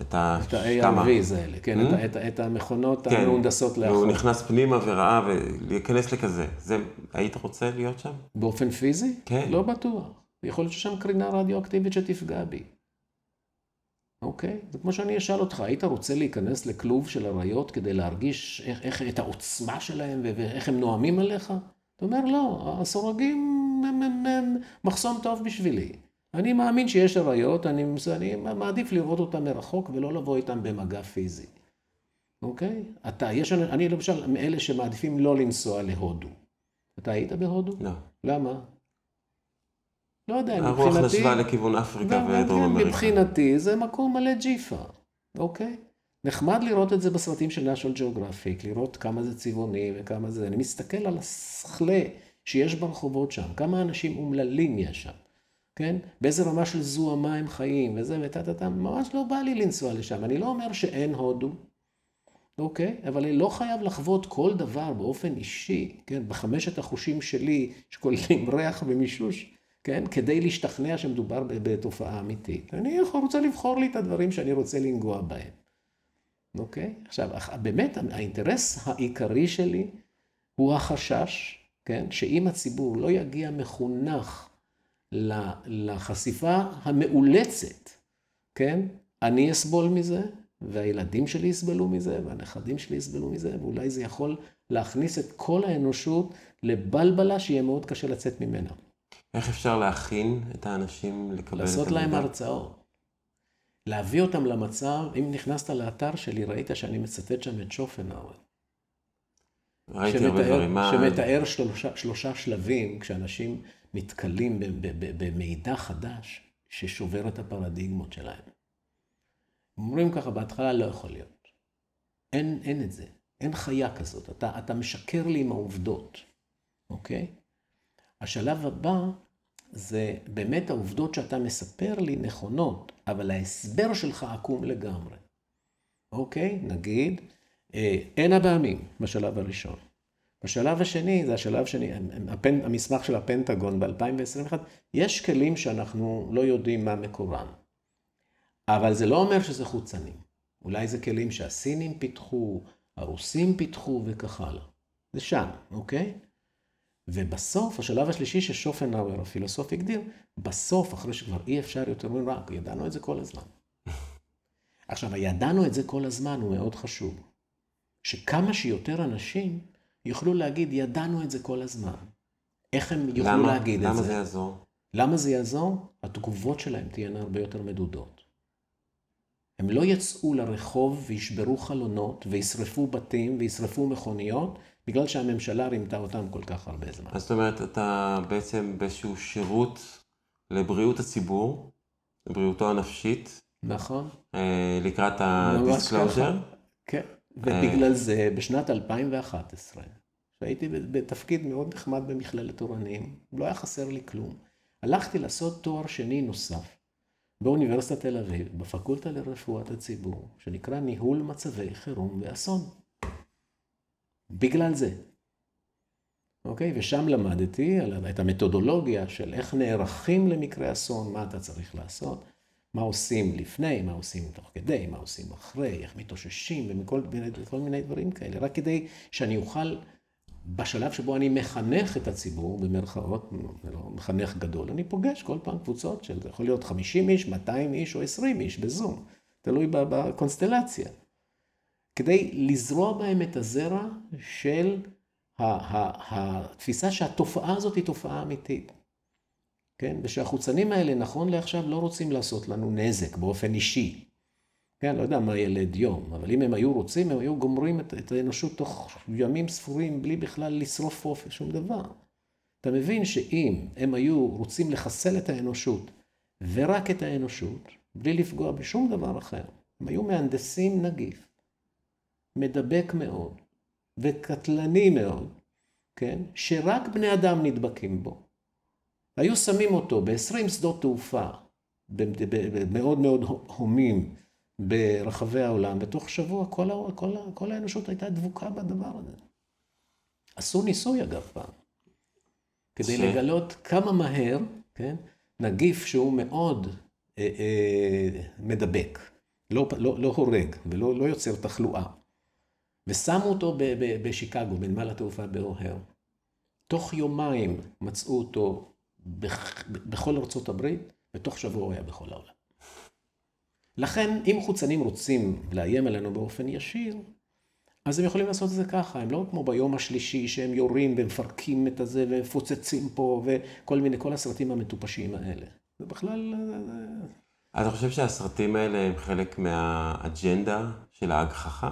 את ה-ARVs האלה, כן. את, את המכונות כן. המהונדסות לאחור. הוא נכנס פנימה וראה ולהיכנס לכזה. זה, היית רוצה להיות שם? באופן פיזי? כן. לא בטוח. יכול להיות ששם קרינה רדיואקטיבית שתפגע בי. אוקיי? זה כמו שאני אשאל אותך, היית רוצה להיכנס לכלוב של אריות כדי להרגיש איך, איך, את העוצמה שלהם ואיך הם נואמים עליך? אתה אומר, לא, הסורגים הם, הם, הם מחסום טוב בשבילי. אני מאמין שיש אריות, אני, אני מעדיף לראות אותם מרחוק ולא לבוא איתם במגע פיזי. אוקיי? אתה, יש, אני למשל מאלה שמעדיפים לא לנסוע להודו. אתה היית בהודו? לא. למה? לא יודע, מבחינתי... הרוח נשבה לכיוון אפריקה ודרום כן, אמריקה. מבחינתי זה מקום מלא ג'יפה, אוקיי? נחמד לראות את זה בסרטים של national geographic, לראות כמה זה צבעוני וכמה זה... אני מסתכל על הסכלה שיש ברחובות שם, כמה אנשים אומללים יש שם. כן? באיזה רמה של זוהמה הם חיים, וזה וטה טה טה, ממש לא בא לי לנסוע לשם. אני לא אומר שאין הודו, אוקיי? אבל אני לא חייב לחוות כל דבר באופן אישי, כן? בחמשת החושים שלי, שכוללים ריח ומישוש, כן? כדי להשתכנע שמדובר בתופעה אמיתית. אני רוצה לבחור לי את הדברים שאני רוצה לנגוע בהם, אוקיי? עכשיו, באמת, האינטרס העיקרי שלי הוא החשש, כן? שאם הציבור לא יגיע מחונך לחשיפה המאולצת, כן? אני אסבול מזה, והילדים שלי יסבלו מזה, והנכדים שלי יסבלו מזה, ואולי זה יכול להכניס את כל האנושות לבלבלה שיהיה מאוד קשה לצאת ממנה. איך אפשר להכין את האנשים לקבל את המידע? לעשות להם הרצאות. להביא אותם למצב, אם נכנסת לאתר שלי, ראית שאני מצטט שם את שופנאוור. ראיתי הרבה דברים. שמתאר שלושה, שלושה שלבים, כשאנשים נתקלים במידע חדש ששובר את הפרדיגמות שלהם. אומרים ככה, בהתחלה לא יכול להיות. אין, אין את זה. אין חיה כזאת. אתה, אתה משקר לי עם העובדות, אוקיי? השלב הבא זה באמת העובדות שאתה מספר לי נכונות, אבל ההסבר שלך עקום לגמרי. אוקיי? נגיד, אה, אין אב"מים בשלב הראשון. בשלב השני, זה השלב השני, הפנ, המסמך של הפנטגון ב-2021, יש כלים שאנחנו לא יודעים מה מקורם. אבל זה לא אומר שזה חוצנים. אולי זה כלים שהסינים פיתחו, הרוסים פיתחו וכך הלאה. זה שם, אוקיי? ובסוף, השלב השלישי ששופנהאואר, הפילוסוף, הגדיר, בסוף, אחרי שכבר אי אפשר יותר מרק, ידענו את זה כל הזמן. עכשיו, הידענו את זה כל הזמן הוא מאוד חשוב. שכמה שיותר אנשים יוכלו להגיד, ידענו את זה כל הזמן. איך הם יוכלו למה, להגיד למה את זה? למה זה יעזור? למה זה יעזור? התגובות שלהם תהיינה הרבה יותר מדודות. הם לא יצאו לרחוב וישברו חלונות וישרפו בתים וישרפו מכוניות בגלל שהממשלה רימתה אותם כל כך הרבה זמן. אז זאת אומרת, אתה בעצם באיזשהו שירות לבריאות הציבור, לבריאותו הנפשית. נכון. אה, לקראת ה disclosure. כן, ובגלל זה בשנת 2011, שהייתי בתפקיד מאוד נחמד במכללת אורנים, לא היה חסר לי כלום. הלכתי לעשות תואר שני נוסף באוניברסיטת תל אביב, בפקולטה לרפואת הציבור, שנקרא ניהול מצבי חירום ואסון. בגלל זה. אוקיי? ושם למדתי את המתודולוגיה של איך נערכים למקרה אסון, מה אתה צריך לעשות, מה עושים לפני, מה עושים תוך כדי, מה עושים אחרי, איך מתאוששים ומכל מיני, מיני דברים כאלה, רק כדי שאני אוכל, בשלב שבו אני מחנך את הציבור, במרכאות, לא מחנך גדול, אני פוגש כל פעם קבוצות של, זה יכול להיות 50 איש, 200 איש או 20 איש בזום, תלוי בקונסטלציה. כדי לזרוע בהם את הזרע של התפיסה שהתופעה הזאת היא תופעה אמיתית. כן? ושהחוצנים האלה, נכון לעכשיו, לא רוצים לעשות לנו נזק באופן אישי. כן, לא יודע מה ילד יום, אבל אם הם היו רוצים, הם היו גומרים את, את האנושות תוך ימים ספורים, בלי בכלל לשרוף פה שום דבר. אתה מבין שאם הם היו רוצים לחסל את האנושות, ורק את האנושות, בלי לפגוע בשום דבר אחר, הם היו מהנדסים נגיף, מדבק מאוד, וקטלני מאוד, כן? שרק בני אדם נדבקים בו. היו שמים אותו ב-20 שדות תעופה, מאוד מאוד הומים ברחבי העולם, בתוך שבוע כל, כל, כל האנושות הייתה דבוקה בדבר הזה. עשו ניסוי אגב פעם, כדי. לגלות כמה מהר, כן, נגיף שהוא מאוד אה, אה, מדבק, לא, לא, לא הורג ולא לא יוצר תחלואה. ושמו אותו בשיקגו, בנמל התעופה באוהר. תוך יומיים מצאו אותו בכל ארצות הברית, ותוך שבוע הוא היה בכל העולם. לכן, אם חוצנים רוצים לאיים עלינו באופן ישיר, אז הם יכולים לעשות את זה ככה, הם לא כמו ביום השלישי שהם יורים ומפרקים את הזה ומפוצצים פה וכל מיני, כל הסרטים המטופשים האלה. זה בכלל... אתה חושב שהסרטים האלה הם חלק מהאג'נדה של ההגחכה?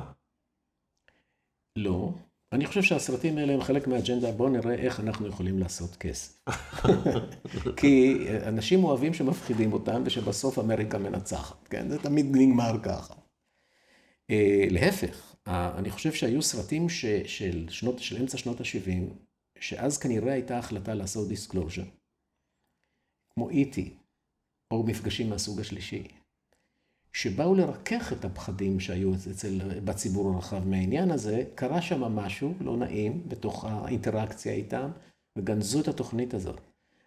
לא. אני חושב שהסרטים האלה הם חלק מהאג'נדה, בואו נראה איך אנחנו יכולים לעשות כסף. כי אנשים אוהבים שמפחידים אותם ושבסוף אמריקה מנצחת, כן? זה תמיד נגמר ככה. אה, להפך, אני חושב שהיו סרטים ש, של, שנות, של אמצע שנות ה-70, שאז כנראה הייתה החלטה לעשות disclosure, כמו E.T. או מפגשים מהסוג השלישי. שבאו לרכך את הפחדים שהיו אצל, בציבור הרחב מהעניין הזה, קרה שם משהו לא נעים בתוך האינטראקציה איתם, וגנזו את התוכנית הזאת.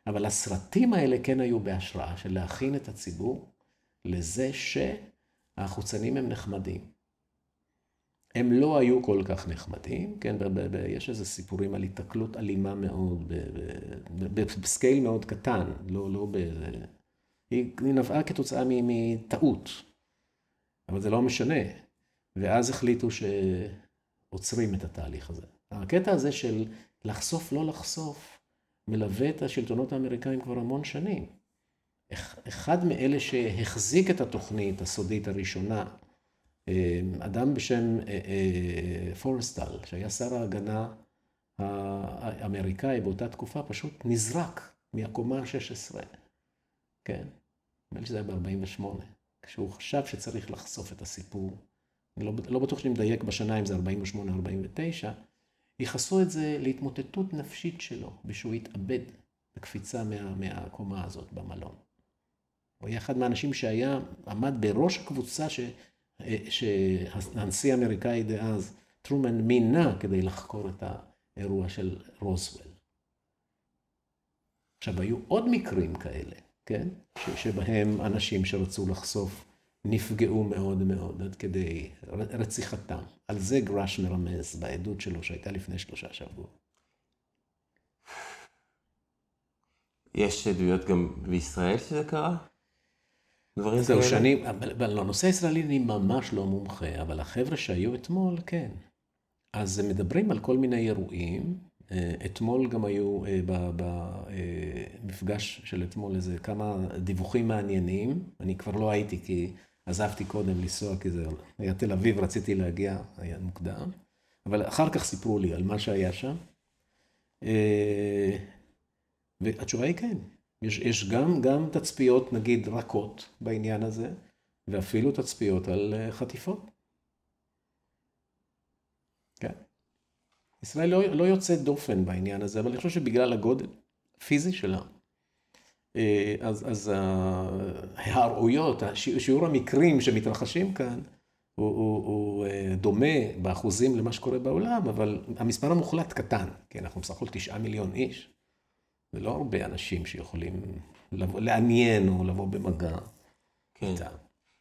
אבל הסרטים האלה כן היו בהשראה של להכין את הציבור לזה שהחוצנים הם נחמדים. הם לא היו כל כך נחמדים, כן, יש איזה סיפורים על היתקלות אלימה מאוד, בסקייל מאוד קטן, לא, לא ב... היא נבעה כתוצאה מטעות. אבל זה לא משנה. ואז החליטו שעוצרים את התהליך הזה. הקטע הזה של לחשוף, לא לחשוף, מלווה את השלטונות האמריקאים כבר המון שנים. אחד מאלה שהחזיק את התוכנית הסודית הראשונה, אה, אדם בשם אה, אה, פורסטל, שהיה שר ההגנה האמריקאי באותה תקופה, פשוט נזרק מהקומה ה-16. כן, נדמה לי שזה היה ב-48. כשהוא חשב שצריך לחשוף את הסיפור, אני לא, לא בטוח שאני מדייק בשנה אם זה 48 או 49, ייחסו את זה להתמוטטות נפשית שלו, ושהוא התאבד בקפיצה מה, מהקומה הזאת במלון. הוא היה אחד מהאנשים שהיה, עמד בראש הקבוצה ש, שהנשיא האמריקאי דאז, טרומן, מינה כדי לחקור את, האירוע של רוזוול. עכשיו, היו עוד מקרים כאלה, כן? שבהם אנשים שרצו לחשוף נפגעו מאוד מאוד עד כדי רציחתם. על זה גרש מרמז בעדות שלו שהייתה לפני שלושה שבועות. יש עדויות גם בישראל שזה קרה? דברים זהו, שאני, בנושא הישראלי אני ממש לא מומחה, אבל החבר'ה שהיו אתמול, כן. אז מדברים על כל מיני אירועים. אה, אתמול גם היו אה, במפגש של אתמול איזה כמה דיווחים מעניינים. אני כבר לא הייתי כי עזבתי קודם לנסוע, כי זה היה תל אביב, רציתי להגיע, היה מוקדם. אבל אחר כך סיפרו לי על מה שהיה שם. אה, והתשובה היא כן. יש, יש גם, גם תצפיות, נגיד, רכות בעניין הזה, ואפילו תצפיות על אה, חטיפות. כן. ישראל לא, לא יוצאת דופן בעניין הזה, אבל אני חושב שבגלל הגודל הפיזי שלה, אה, אז, אז ההראויות, שיעור המקרים שמתרחשים כאן, הוא, הוא, הוא אה, דומה באחוזים למה שקורה בעולם, אבל המספר המוחלט קטן, כי אנחנו בסך הכל תשעה מיליון איש. זה לא הרבה אנשים שיכולים לבוא, לעניין או לבוא במגע. כן. איתם.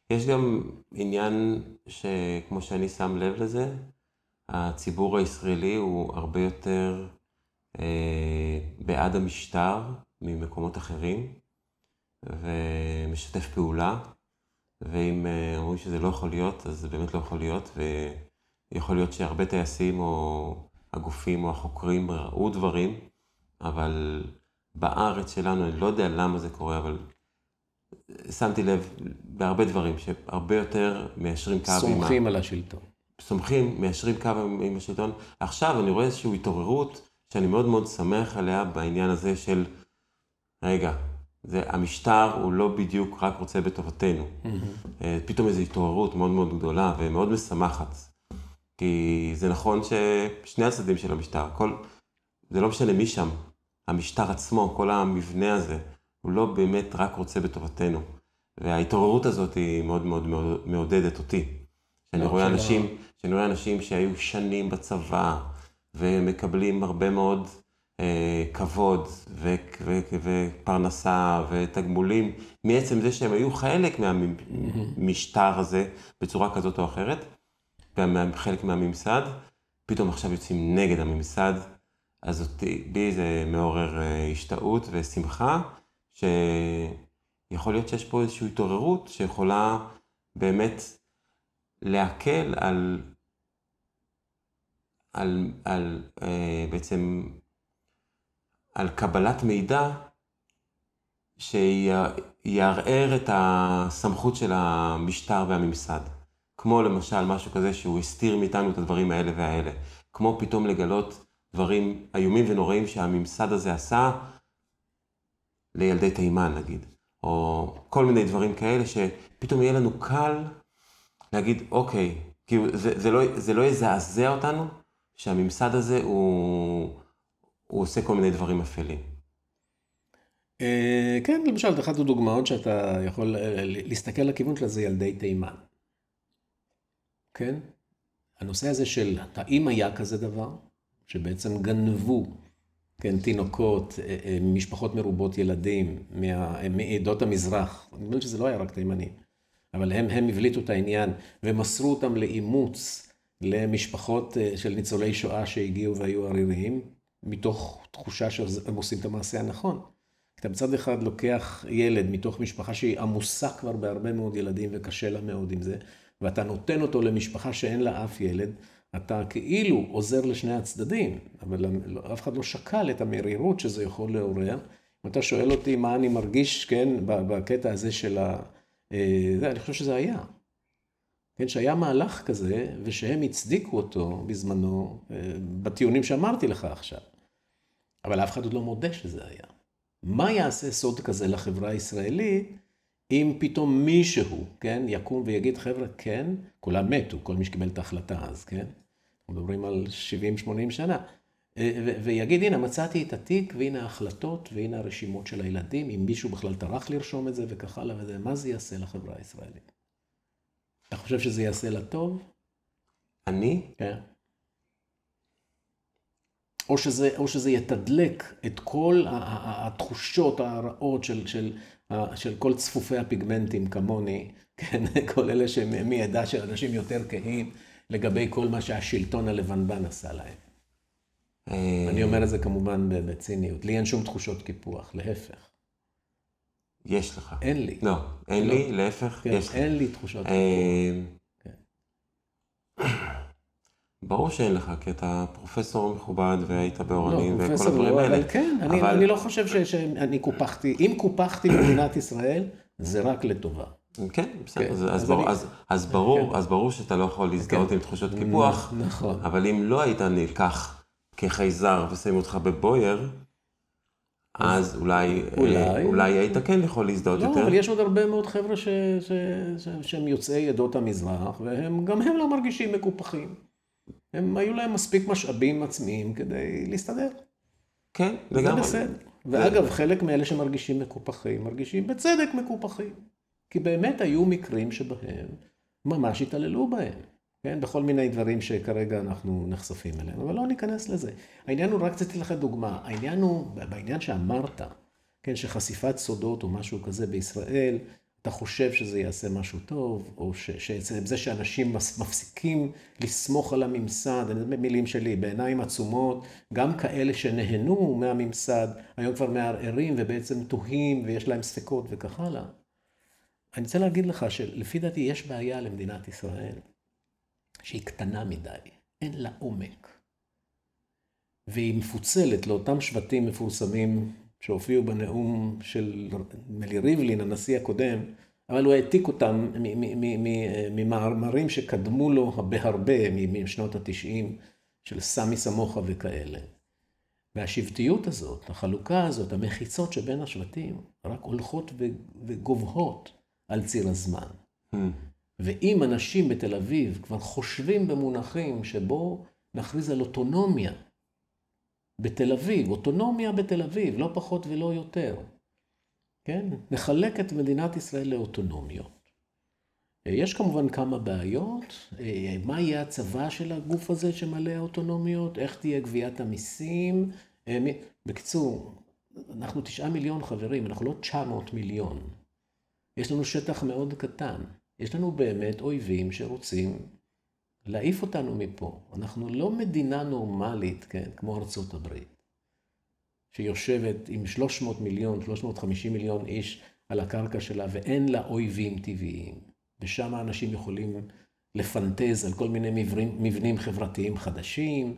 יש גם עניין שכמו שאני שם לב לזה, הציבור הישראלי הוא הרבה יותר אה, בעד המשטר ממקומות אחרים, ומשתף פעולה, ואם אה, אומרים שזה לא יכול להיות, אז זה באמת לא יכול להיות, ויכול להיות שהרבה טייסים או הגופים או החוקרים ראו דברים, אבל בארץ שלנו, אני לא יודע למה זה קורה, אבל שמתי לב בהרבה דברים, שהרבה יותר מיישרים קו עם. סומכים על השלטון. סומכים, מיישרים קו עם, השלטון. עכשיו אני רואה איזושהי התעוררות שאני מאוד מאוד שמח עליה בעניין הזה של, רגע, זה, המשטר הוא לא בדיוק רק רוצה בטובתנו. Mm-hmm. פתאום איזו התעוררות מאוד מאוד גדולה ומאוד משמחת. כי זה נכון ששני הצדדים של המשטר, כל, זה לא משנה מי שם, המשטר עצמו, כל המבנה הזה, הוא לא באמת רק רוצה בטובתנו. וההתעוררות הזאת היא מאוד מאוד מעודדת אותי. שאני רואה אנשים, שאני רואה אנשים שהיו שנים בצבא, ומקבלים הרבה מאוד אה, כבוד ו- ו- ופרנסה ותגמולים, מעצם זה שהם היו חלק מהמשטר הזה בצורה כזאת או אחרת, חלק מהממסד, פתאום עכשיו יוצאים נגד הממסד, אז אותי, בי זה מעורר אה, השתאות ושמחה, שיכול להיות שיש פה איזושהי התעוררות שיכולה באמת להקל על, על, על אה, בעצם, על קבלת מידע שיערער את הסמכות של המשטר והממסד. כמו למשל משהו כזה שהוא הסתיר מאיתנו את הדברים האלה והאלה. כמו פתאום לגלות דברים איומים ונוראים שהממסד הזה עשה לילדי תימן נגיד, או כל מיני דברים כאלה שפתאום יהיה לנו קל להגיד, אוקיי, כאילו זה, זה, לא, זה לא יזעזע אותנו שהממסד הזה הוא, הוא עושה כל מיני דברים אפלים. אה, כן, למשל, אחת הדוגמאות שאתה יכול אה, להסתכל לכיוון שלה זה ילדי תימן. כן? הנושא הזה של האם היה כזה דבר, שבעצם גנבו, כן, תינוקות, אה, משפחות מרובות ילדים, מעדות המזרח, אני חושב שזה לא היה רק תימנים, אבל הם, הם הבליטו את העניין ומסרו אותם לאימוץ למשפחות אה, של ניצולי שואה שהגיעו והיו עריריים, מתוך תחושה שהם עושים את המעשה הנכון. אתה מצד אחד לוקח ילד מתוך משפחה שהיא עמוסה כבר בהרבה מאוד ילדים וקשה לה מאוד עם זה, ואתה נותן אותו למשפחה שאין לה אף ילד, אתה כאילו עוזר לשני הצדדים, אבל אף אחד לא שקל את המרירות שזה יכול לעורר. אם אתה שואל אותי מה אני מרגיש, כן, בקטע הזה של ה... אה, זה, אני חושב שזה היה. כן, שהיה מהלך כזה, ושהם הצדיקו אותו בזמנו, אה, בטיעונים שאמרתי לך עכשיו. אבל אף אחד עוד לא מודה שזה היה. מה יעשה סוד כזה לחברה הישראלית, אם פתאום מישהו, כן, יקום ויגיד, חבר'ה, כן, כולם מתו, כל מי שקיבל את ההחלטה אז, כן? אנחנו מדברים על 70-80 שנה. אה, ויגיד, הנה, מצאתי את התיק, והנה ההחלטות, והנה הרשימות של הילדים, אם מישהו בכלל טרח לרשום את זה וכך הלאה וזה, מה זה יעשה לחברה הישראלית? אתה חושב שזה יעשה לה טוב? אני? כן. או שזה, או שזה יתדלק את כל התחושות הרעות של, של, של כל צפופי הפיגמנטים כמוני, כן, כל אלה שמעדה של אנשים יותר כהים, לגבי כל מה שהשלטון הלבנבן עשה להם. אה, אני אומר את זה כמובן בציניות. לי אין שום תחושות קיפוח, להפך. יש לך. אין לי. לא, אין לי, לא. להפך, כן, יש לי. אין לי תחושות אה. כן. ברור שאין לך, כי אתה פרופסור מכובד והיית באורנים לא, וכל הדברים האלה. אבל כן, אבל... אני, אני לא חושב שאני קופחתי. אם קופחתי במדינת ישראל, זה רק לטובה. כן, בסדר, כן, אז, אז, בר, אני... אז, אז, ברור, כן. אז ברור שאתה לא יכול להזדהות כן. עם תחושות קיפוח, נכון. אבל אם לא היית נלקח כחייזר ושמים אותך בבויר, אז אולי, אולי, אולי היית כן יכול להזדהות לא, יותר. לא, אבל יש עוד הרבה מאוד חבר'ה ש, ש, ש, שהם יוצאי עדות המזרח, וגם הם לא מרגישים מקופחים. הם היו להם מספיק משאבים עצמיים כדי להסתדר. כן, לגמרי. זה בסדר. ואגב, חלק מאלה שמרגישים מקופחים, מרגישים בצדק מקופחים. כי באמת היו מקרים שבהם ממש התעללו בהם. כן, בכל מיני דברים שכרגע אנחנו נחשפים אליהם, אבל לא ניכנס לזה. העניין הוא, רק רציתי לך דוגמה, העניין הוא, בעניין שאמרת, כן, שחשיפת סודות או משהו כזה בישראל, אתה חושב שזה יעשה משהו טוב, או שזה שאנשים מפסיקים לסמוך על הממסד, אני יודע במילים שלי, בעיניים עצומות, גם כאלה שנהנו מהממסד, היום כבר מערערים ובעצם תוהים ויש להם ספקות וכך הלאה. אני רוצה להגיד לך שלפי דעתי יש בעיה למדינת ישראל. שהיא קטנה מדי, אין לה עומק. והיא מפוצלת לאותם שבטים מפורסמים שהופיעו בנאום של מלי ריבלין, הנשיא הקודם, אבל הוא העתיק אותם ממאמרים שקדמו לו בהרבה משנות התשעים, של סמי סמוכה וכאלה. והשבטיות הזאת, החלוקה הזאת, המחיצות שבין השבטים, רק הולכות וגובהות על ציר הזמן. Mm. ואם אנשים בתל אביב כבר חושבים במונחים שבו נכריז על אוטונומיה בתל אביב, אוטונומיה בתל אביב, לא פחות ולא יותר, כן? נחלק את מדינת ישראל לאוטונומיות. יש כמובן כמה בעיות, מה יהיה הצבא של הגוף הזה שמלא האוטונומיות, איך תהיה גביית המיסים. בקיצור, אנחנו תשעה מיליון חברים, אנחנו לא תשע מאות מיליון. יש לנו שטח מאוד קטן. יש לנו באמת אויבים שרוצים להעיף אותנו מפה. אנחנו לא מדינה נורמלית, כן, כמו ארצות הברית, שיושבת עם 300 מיליון, 350 מיליון איש על הקרקע שלה, ואין לה אויבים טבעיים. ושם אנשים יכולים לפנטז על כל מיני מבנים, מבנים חברתיים חדשים,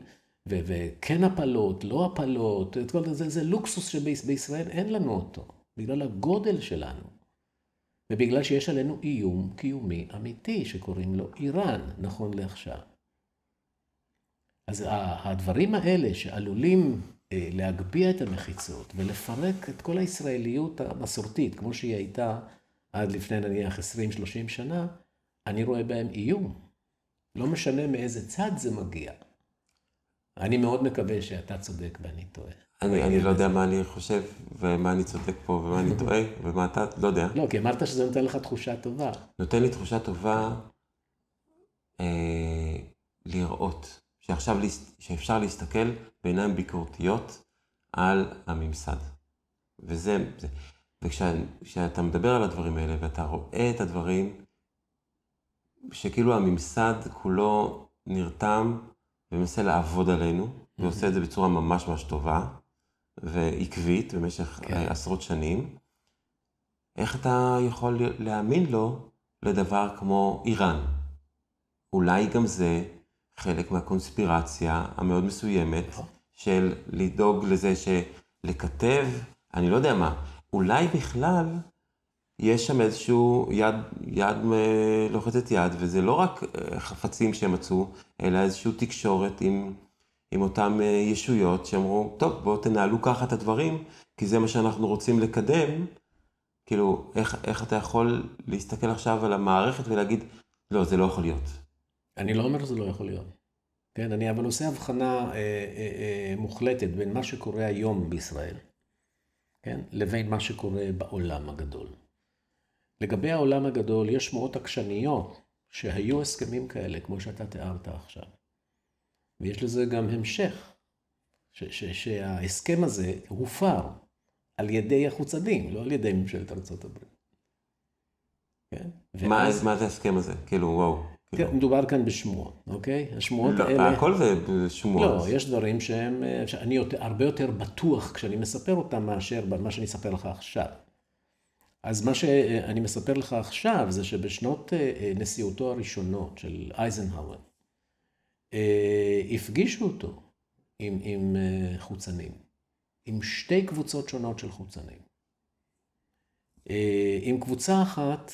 ו- וכן הפלות, לא הפלות, זה, זה לוקסוס שבישראל אין לנו אותו, בגלל הגודל שלנו. ובגלל שיש עלינו איום קיומי אמיתי שקוראים לו איראן, נכון לעכשיו. אז הדברים האלה שעלולים אה, להגביה את המחיצות ולפרק את כל הישראליות המסורתית, כמו שהיא הייתה עד לפני נניח 20-30 שנה, אני רואה בהם איום. לא משנה מאיזה צד זה מגיע. אני מאוד מקווה שאתה צודק ואני טועה. אני, אני לא יודע מה אני חושב, ומה אני צודק פה, ומה אני טועה, ומה אתה, לא יודע. לא, כי אמרת שזה נותן לך תחושה טובה. נותן לי תחושה טובה אה, לראות, שעכשיו, שאפשר להסתכל בעיניים ביקורתיות על הממסד. וזה, זה. וכשאתה מדבר על הדברים האלה, ואתה רואה את הדברים, שכאילו הממסד כולו נרתם ומנסה לעבוד עלינו, ועושה את זה בצורה ממש ממש טובה, ועקבית במשך כן. עשרות שנים, איך אתה יכול להאמין לו לדבר כמו איראן? אולי גם זה חלק מהקונספירציה המאוד מסוימת נכון. של לדאוג לזה שלכתב, אני לא יודע מה, אולי בכלל יש שם איזשהו יד, יד לוחצת יד, וזה לא רק אה, חפצים שהם מצאו, אלא איזושהי תקשורת עם עם אותן אה, ישויות שאמרו, טוב, בואו תנהלו ככה את הדברים, כי זה מה שאנחנו רוצים לקדם. כאילו, איך, איך אתה יכול להסתכל עכשיו על המערכת ולהגיד, לא, זה לא יכול להיות. אני לא אומר שזה לא יכול להיות. כן, אני אבל עושה הבחנה אה, אה, אה, מוחלטת בין מה שקורה היום בישראל, כן, לבין מה שקורה בעולם הגדול. לגבי העולם הגדול, יש שמועות עקשניות שהיו הסכמים כאלה, כמו שאתה תיארת עכשיו. ויש לזה גם המשך, שההסכם הזה הופר על ידי החוצדים, לא על ידי ממשלת ארה"ב. כן? מה, מה זה ההסכם הזה? כאילו, וואו. כאילו... מדובר כאן בשמועות, אוקיי? השמועות לא, האלה... הכל זה שמועות. לא, יש דברים שהם... אני יותר, הרבה יותר בטוח כשאני מספר אותם מאשר מה שאני אספר לך עכשיו. אז מה שאני מספר לך עכשיו זה שבשנות אה, נשיאותו הראשונות של אייזנהאואר, אה, הפגישו אותו עם, עם אה, חוצנים, עם שתי קבוצות שונות של חוצנים. עם קבוצה אחת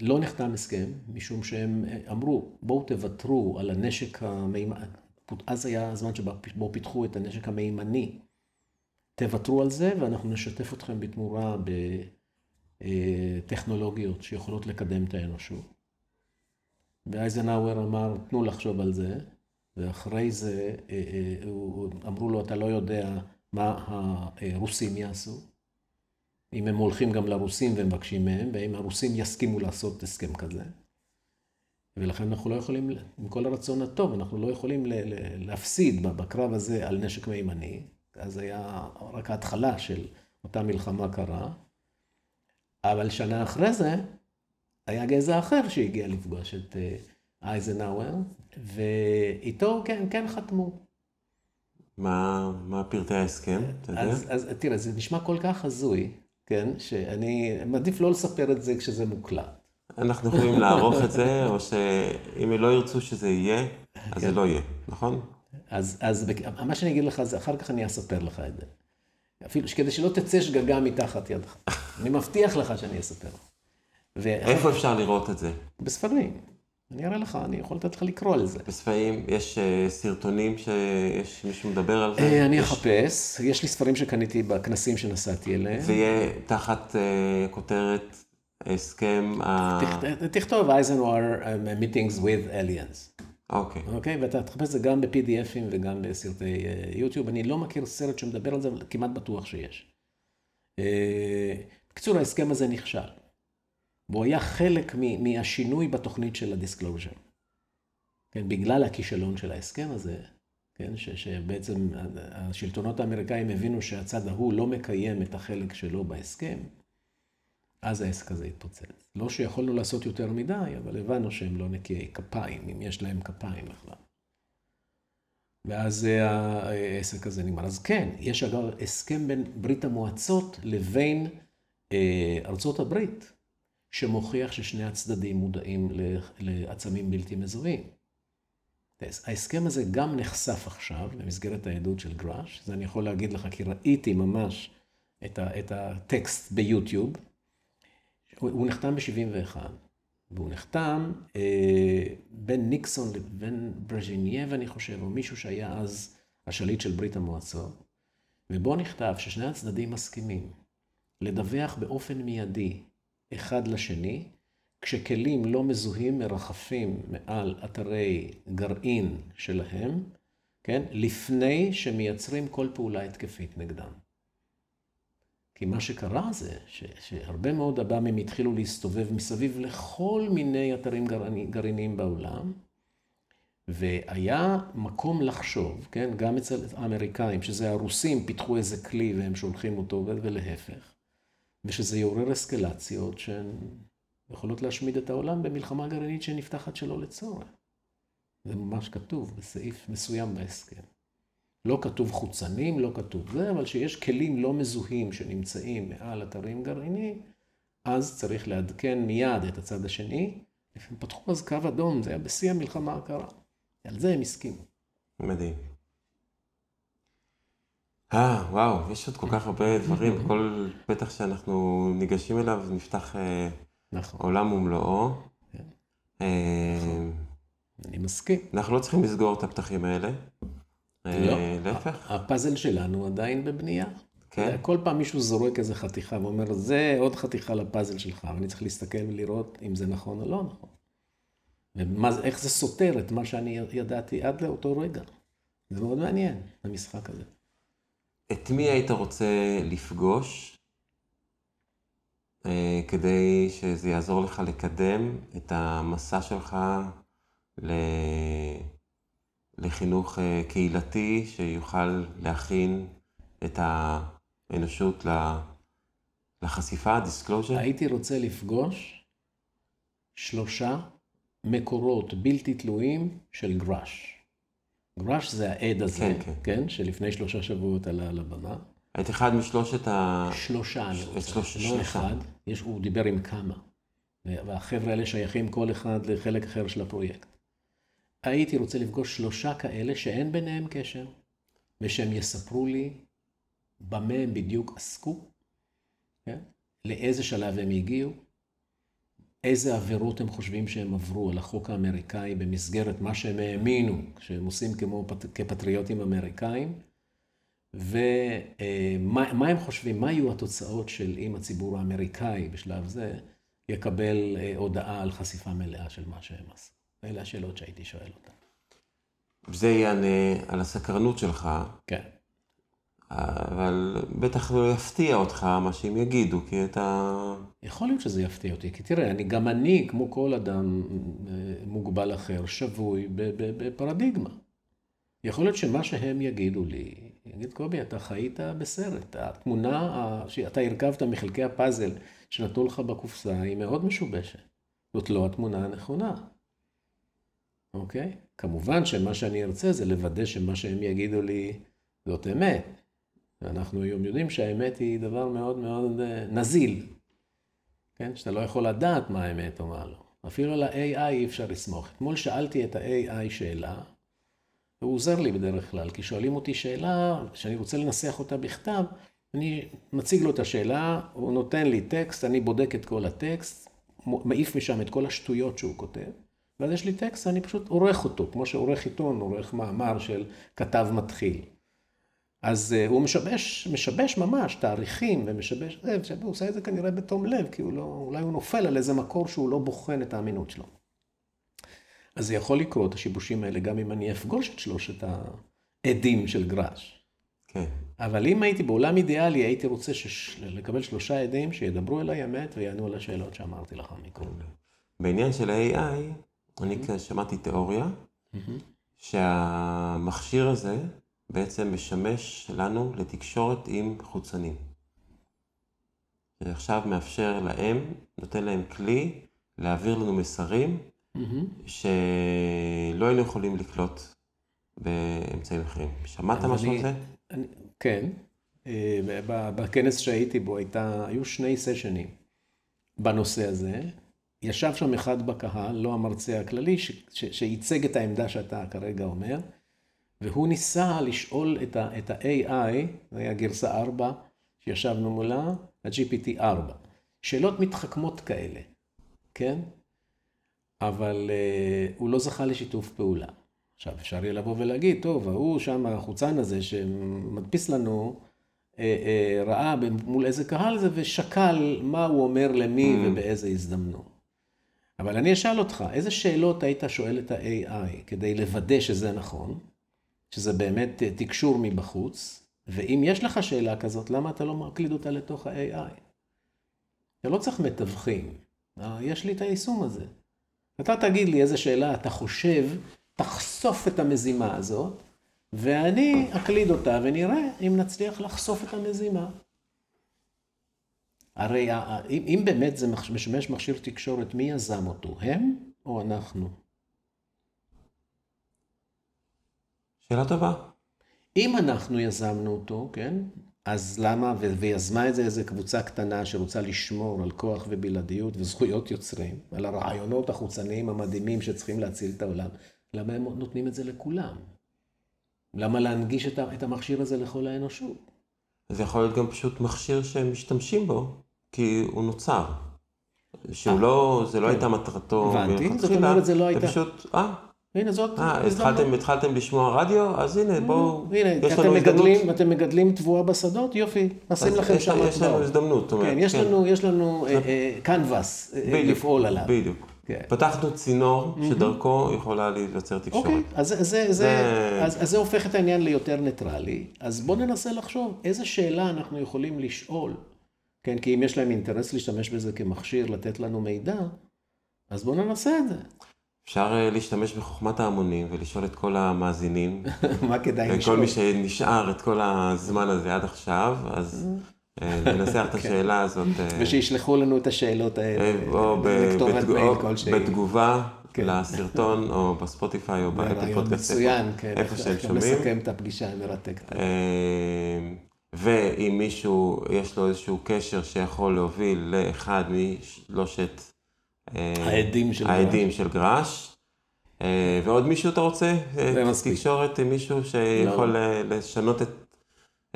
לא נחתם הסכם, משום שהם אמרו, בואו תוותרו על הנשק המימני, אז היה הזמן שבו פיתחו את הנשק המימני. תוותרו על זה ואנחנו נשתף אתכם בתמורה בטכנולוגיות שיכולות לקדם את האנושות. ואייזנהאואר אמר, תנו לחשוב על זה, ואחרי זה אה, אה, אמרו לו, אתה לא יודע מה הרוסים יעשו. אם הם הולכים גם לרוסים ומבקשים מהם, ואם הרוסים יסכימו לעשות הסכם כזה. ולכן אנחנו לא יכולים, עם כל הרצון הטוב, אנחנו לא יכולים להפסיד בקרב הזה על נשק מימני. אז היה רק ההתחלה של אותה מלחמה קרה. אבל שנה אחרי זה, היה גזע אחר שהגיע לפגוש את אה, אייזנהאואר, ואיתו, כן, כן חתמו. מה, מה פרטי ההסכם? אז, אז תראה, זה נשמע כל כך הזוי, כן, שאני מעדיף לא לספר את זה כשזה מוקלט. אנחנו יכולים לערוך את זה, או שאם לא ירצו שזה יהיה, אז כן. זה לא יהיה, נכון? אז, אז מה שאני אגיד לך זה, אחר כך אני אספר לך את זה. אפילו כדי שלא תצא שגגה מתחת ידך. אני מבטיח לך שאני אספר. איפה אפשר לראות את זה? בספרים. אני אראה לך, אני יכול לתת לך לקרוא על זה. בספרים, יש uh, סרטונים שיש מישהו מדבר על זה? Uh, אני יש... אחפש, יש לי ספרים שקניתי בכנסים שנסעתי אליהם. זה יהיה תחת אה, כותרת הסכם ה... תכתוב Eisenhower meetings with aliens. אוקיי. אוקיי. אוקיי? אוקיי? ואתה תחפש את זה גם ב-PDF ים וגם בסרטי יוטיוב. אני לא מכיר סרט שמדבר על זה, אבל כמעט בטוח שיש. בקיצור, ההסכם הזה נכשל. והוא היה חלק מהשינוי בתוכנית של ה disclosure. כן, בגלל הכישלון של ההסכם הזה, כן, ש, שבעצם השלטונות האמריקאים הבינו שהצד ההוא לא מקיים את החלק שלו בהסכם, אז העסק הזה התפוצץ. לא שיכולנו לעשות יותר מדי, אבל הבנו שהם לא נקיי כפיים, אם יש להם כפיים בכלל. ואז העסק הזה נגמר. אז כן, יש אגב הסכם בין ברית המועצות לבין אה, ארצות הברית, שמוכיח ששני הצדדים מודעים לעצמים בלתי מזוהים. ההסכם הזה גם נחשף עכשיו במסגרת העדות של גראש, זה אני יכול להגיד לך כי ראיתי ממש את הטקסט ביוטיוב. הוא נחתם ב-71, והוא נחתם אה, בין ניקסון לבין ברז'ינייב, אני חושב, או מישהו שהיה אז השליט של ברית המועצות, ובו נכתב ששני הצדדים מסכימים לדווח באופן מיידי אחד לשני, כשכלים לא מזוהים מרחפים מעל אתרי גרעין שלהם, כן, לפני שמייצרים כל פעולה התקפית נגדם. כי מה שקרה זה ש, שהרבה מאוד אב"מים התחילו להסתובב מסביב לכל מיני אתרים גרעיניים בעולם, והיה מקום לחשוב, כן, גם אצל האמריקאים, שזה הרוסים פיתחו איזה כלי והם שולחים אותו ולהפך, ושזה יעורר אסקלציות שהן יכולות להשמיד את העולם במלחמה גרעינית שנפתחת שלא לצורך. זה ממש כתוב בסעיף מסוים בהסכם. לא כתוב חוצנים, לא כתוב זה, אבל שיש כלים לא מזוהים שנמצאים מעל אתרים גרעיניים, אז צריך לעדכן מיד את הצד השני. הם פתחו אז קו אדום, זה היה בשיא המלחמה הקרה. על זה הם הסכימו. מדהים. אה, וואו, יש עוד כל כך הרבה דברים, כל פתח שאנחנו ניגשים אליו נפתח אה, נכון. עולם ומלואו. כן. אה, נכון. אני מסכים. אנחנו לא צריכים לסגור את הפתחים האלה. לא, אה, להפך. הפאזל שלנו עדיין בבנייה. כן. כל פעם מישהו זורק איזה חתיכה ואומר, זה עוד חתיכה לפאזל שלך, ואני צריך להסתכל ולראות אם זה נכון או לא נכון. ואיך זה סותר את מה שאני ידעתי עד לאותו רגע. זה מאוד מעניין, המשחק הזה. את מי היית רוצה לפגוש אה, כדי שזה יעזור לך לקדם את המסע שלך. לחינוך אה, קהילתי שיוכל להכין את האנושות לחשיפה, disclosure? הייתי רוצה לפגוש שלושה מקורות בלתי תלויים של גראש. גראש זה העד הזה, כן, כן. כן, שלפני שלושה שבועות עלה על הבמה. את אחד משלושת ה... שלושה, אני רוצה. שלוש, לא שלושה. אחד, יש, הוא דיבר עם כמה. והחבר'ה האלה שייכים כל אחד לחלק אחר של הפרויקט. הייתי רוצה לפגוש שלושה כאלה שאין ביניהם קשר, ושהם יספרו לי במה הם בדיוק עסקו, כן? לאיזה שלב הם הגיעו, איזה עבירות הם חושבים שהם עברו על החוק האמריקאי במסגרת מה שהם האמינו, שהם עושים כמו, כפטריוטים אמריקאים, ומה הם חושבים, מה יהיו התוצאות של אם הציבור האמריקאי בשלב זה יקבל אה, הודעה על חשיפה מלאה של מה שהם עשו. אלה השאלות שהייתי שואל אותן. זה יענה על הסקרנות שלך. כן. אבל בטח לא יפתיע אותך מה שהם יגידו, כי אתה... יכול להיות שזה יפתיע אותי, כי תראה, אני, גם אני, כמו כל אדם אה, מוגבל אחר, שבוי בפרדיגמה. יכול להיות שמה שהם יגידו לי, יגיד, קובי, אתה חיית בסרט. התמונה שאתה הרכבת מחלקי הפאזל שנתנו לך בקופסה היא מאוד משובשת. זאת לא התמונה הנכונה. אוקיי? כמובן שמה שאני ארצה זה לוודא שמה שהם יגידו לי זאת אמת. ואנחנו היום יודעים שהאמת היא דבר מאוד מאוד אה, נזיל. כן? שאתה לא יכול לדעת מה האמת או מה לא. אפילו על ה-AI אי אפשר לסמוך. אתמול שאלתי את ה-AI שאלה, והוא עוזר לי בדרך כלל, כי שואלים אותי שאלה שאני רוצה לנסח אותה בכתב, אני מציג לו את השאלה, הוא נותן לי טקסט, אני בודק את כל הטקסט, מעיף משם את כל השטויות שהוא כותב, ואז יש לי טקסט, אני פשוט עורך אותו, כמו שעורך עיתון, עורך מאמר של כתב מתחיל. אז uh, הוא משבש, משבש ממש תאריכים ומשבש, זה, הוא עושה את זה כנראה בתום לב, כי הוא לא, אולי הוא נופל על איזה מקור שהוא לא בוחן את האמינות שלו. אז זה יכול לקרות, השיבושים האלה, גם אם אני אפגוש את שלושת העדים של גראש. כן. אבל אם הייתי בעולם אידיאלי, הייתי רוצה שש... לקבל שלושה עדים שידברו אליי אמת ויענו על השאלות שאמרתי לך מקודם. בעניין של ה-AI, אני mm-hmm. שמעתי תיאוריה, mm-hmm. שהמכשיר הזה בעצם משמש לנו לתקשורת עם חוצנים. שעכשיו מאפשר להם, נותן להם כלי להעביר לנו מסרים mm-hmm. שלא היינו יכולים לקלוט באמצעים אחרים. שמעת משהו על זה? אני, כן. אה, בכנס שהייתי בו הייתה, היו שני סשנים בנושא הזה. ישב שם אחד בקהל, לא המרצה הכללי, שייצג את העמדה שאתה כרגע אומר, והוא ניסה לשאול את ה-AI, זה היה גרסה 4, שישבנו מולה, ה-GPT 4. שאלות מתחכמות כאלה, כן? אבל uh, הוא לא זכה לשיתוף פעולה. עכשיו, אפשר יהיה לבוא ולהגיד, טוב, ההוא שם, החוצן הזה שמדפיס לנו, אה, אה, ראה מול איזה קהל זה ושקל מה הוא אומר למי mm. ובאיזה הזדמנות. אבל אני אשאל אותך, איזה שאלות היית שואל את ה-AI כדי לוודא שזה נכון, שזה באמת תקשור מבחוץ, ואם יש לך שאלה כזאת, למה אתה לא מקליד אותה לתוך ה-AI? אתה לא צריך מתווכים, יש לי את היישום הזה. אתה תגיד לי איזה שאלה אתה חושב, תחשוף את המזימה הזאת, ואני אקליד אותה ונראה אם נצליח לחשוף את המזימה. הרי אם, אם באמת זה משמש מכשיר תקשורת, מי יזם אותו? הם או אנחנו? שאלה טובה. אם אנחנו יזמנו אותו, כן? אז למה, ויזמה את זה איזו קבוצה קטנה שרוצה לשמור על כוח ובלעדיות וזכויות יוצרים, על הרעיונות החוצניים המדהימים שצריכים להציל את העולם, למה הם נותנים את זה לכולם? למה להנגיש את המכשיר הזה לכל האנושות? זה יכול להיות גם פשוט מכשיר שהם משתמשים בו, כי הוא נוצר. שהוא לא, זה לא כן. הייתה מטרתו. הבנתי, זאת אומרת זה לא הייתה... פשוט, אה, הנה זאת. אה, התחלתם, התחלתם לשמוע רדיו? אז הנה, בואו, הנה, יש לנו הזדמנות. הנה, אתם מגדלים תבואה בשדות? יופי, נשים לכם שם. יש לנו הזדמנות. כן, יש כן. לנו, יש לנו קנבס אה, אה, לפעול עליו. בדיוק. כן. פתחנו צינור שדרכו יכולה להיווצר תקשורת. אוקיי, אז זה, זה, אז, אז זה הופך את העניין ליותר ניטרלי. אז בואו ננסה לחשוב איזה שאלה אנחנו יכולים לשאול. כן, כי אם יש להם אינטרס להשתמש בזה כמכשיר, לתת לנו מידע, אז בואו ננסה את זה. אפשר אה, להשתמש בחוכמת ההמונים ולשאול את כל המאזינים. מה כדאי וכל לשאול? מי שנשאר את כל הזמן הזה עד עכשיו, אז אה, ננסח את השאלה הזאת. אה, ושישלחו לנו את השאלות האלה. או לכתובת מייל כלשהי. בתגובה כן. לסרטון, או בספוטיפיי, או באפל פודקאסט, מצוין, כן. איפה שהם שומעים. לסכם את הפגישה המרתקת. ואם מישהו, יש לו איזשהו קשר שיכול להוביל לאחד משלושת העדים של העדים של גרש, אה, ועוד מישהו אתה רוצה? אה, זה מספיק. תקשורת עם מישהו שיכול לא. אה, לשנות את,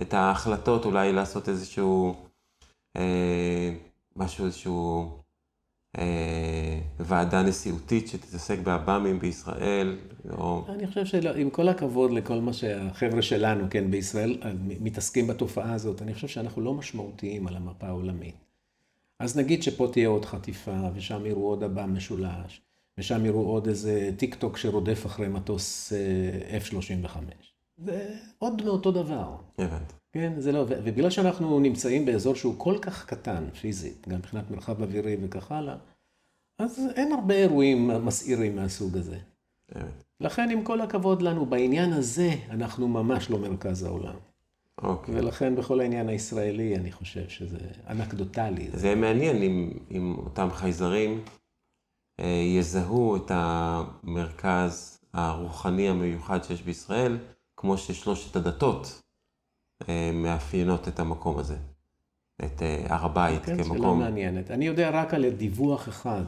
את ההחלטות, אולי לעשות איזשהו, אה, משהו, איזשהו אה, ועדה נשיאותית שתתעסק בעב"מים בישראל, או... אני חושב שעם כל הכבוד לכל מה שהחבר'ה שלנו, כן, בישראל אה, מתעסקים בתופעה הזאת, אני חושב שאנחנו לא משמעותיים על המפה העולמית. אז נגיד שפה תהיה עוד חטיפה, ושם יראו עוד אב"ם משולש, ושם יראו עוד איזה טיק טוק שרודף אחרי מטוס אה, F-35. זה עוד מאותו דבר. הבנתי. כן, זה לא, ובגלל שאנחנו נמצאים באזור שהוא כל כך קטן פיזית, גם מבחינת מרחב אווירי וכך הלאה, אז אין הרבה אירועים מסעירים מהסוג הזה. הבנתי. לכן, עם כל הכבוד לנו, בעניין הזה, אנחנו ממש לא מרכז העולם. אוקיי. ולכן, בכל העניין הישראלי, אני חושב שזה אנקדוטלי. זה יהיה מעניין אם, אם אותם חייזרים אה, יזהו את המרכז הרוחני המיוחד שיש בישראל, כמו ששלושת הדתות אה, מאפיינות את המקום הזה, את אה, הר הבית כן, שאלה כמקום. מעניינת. אני יודע רק על דיווח אחד,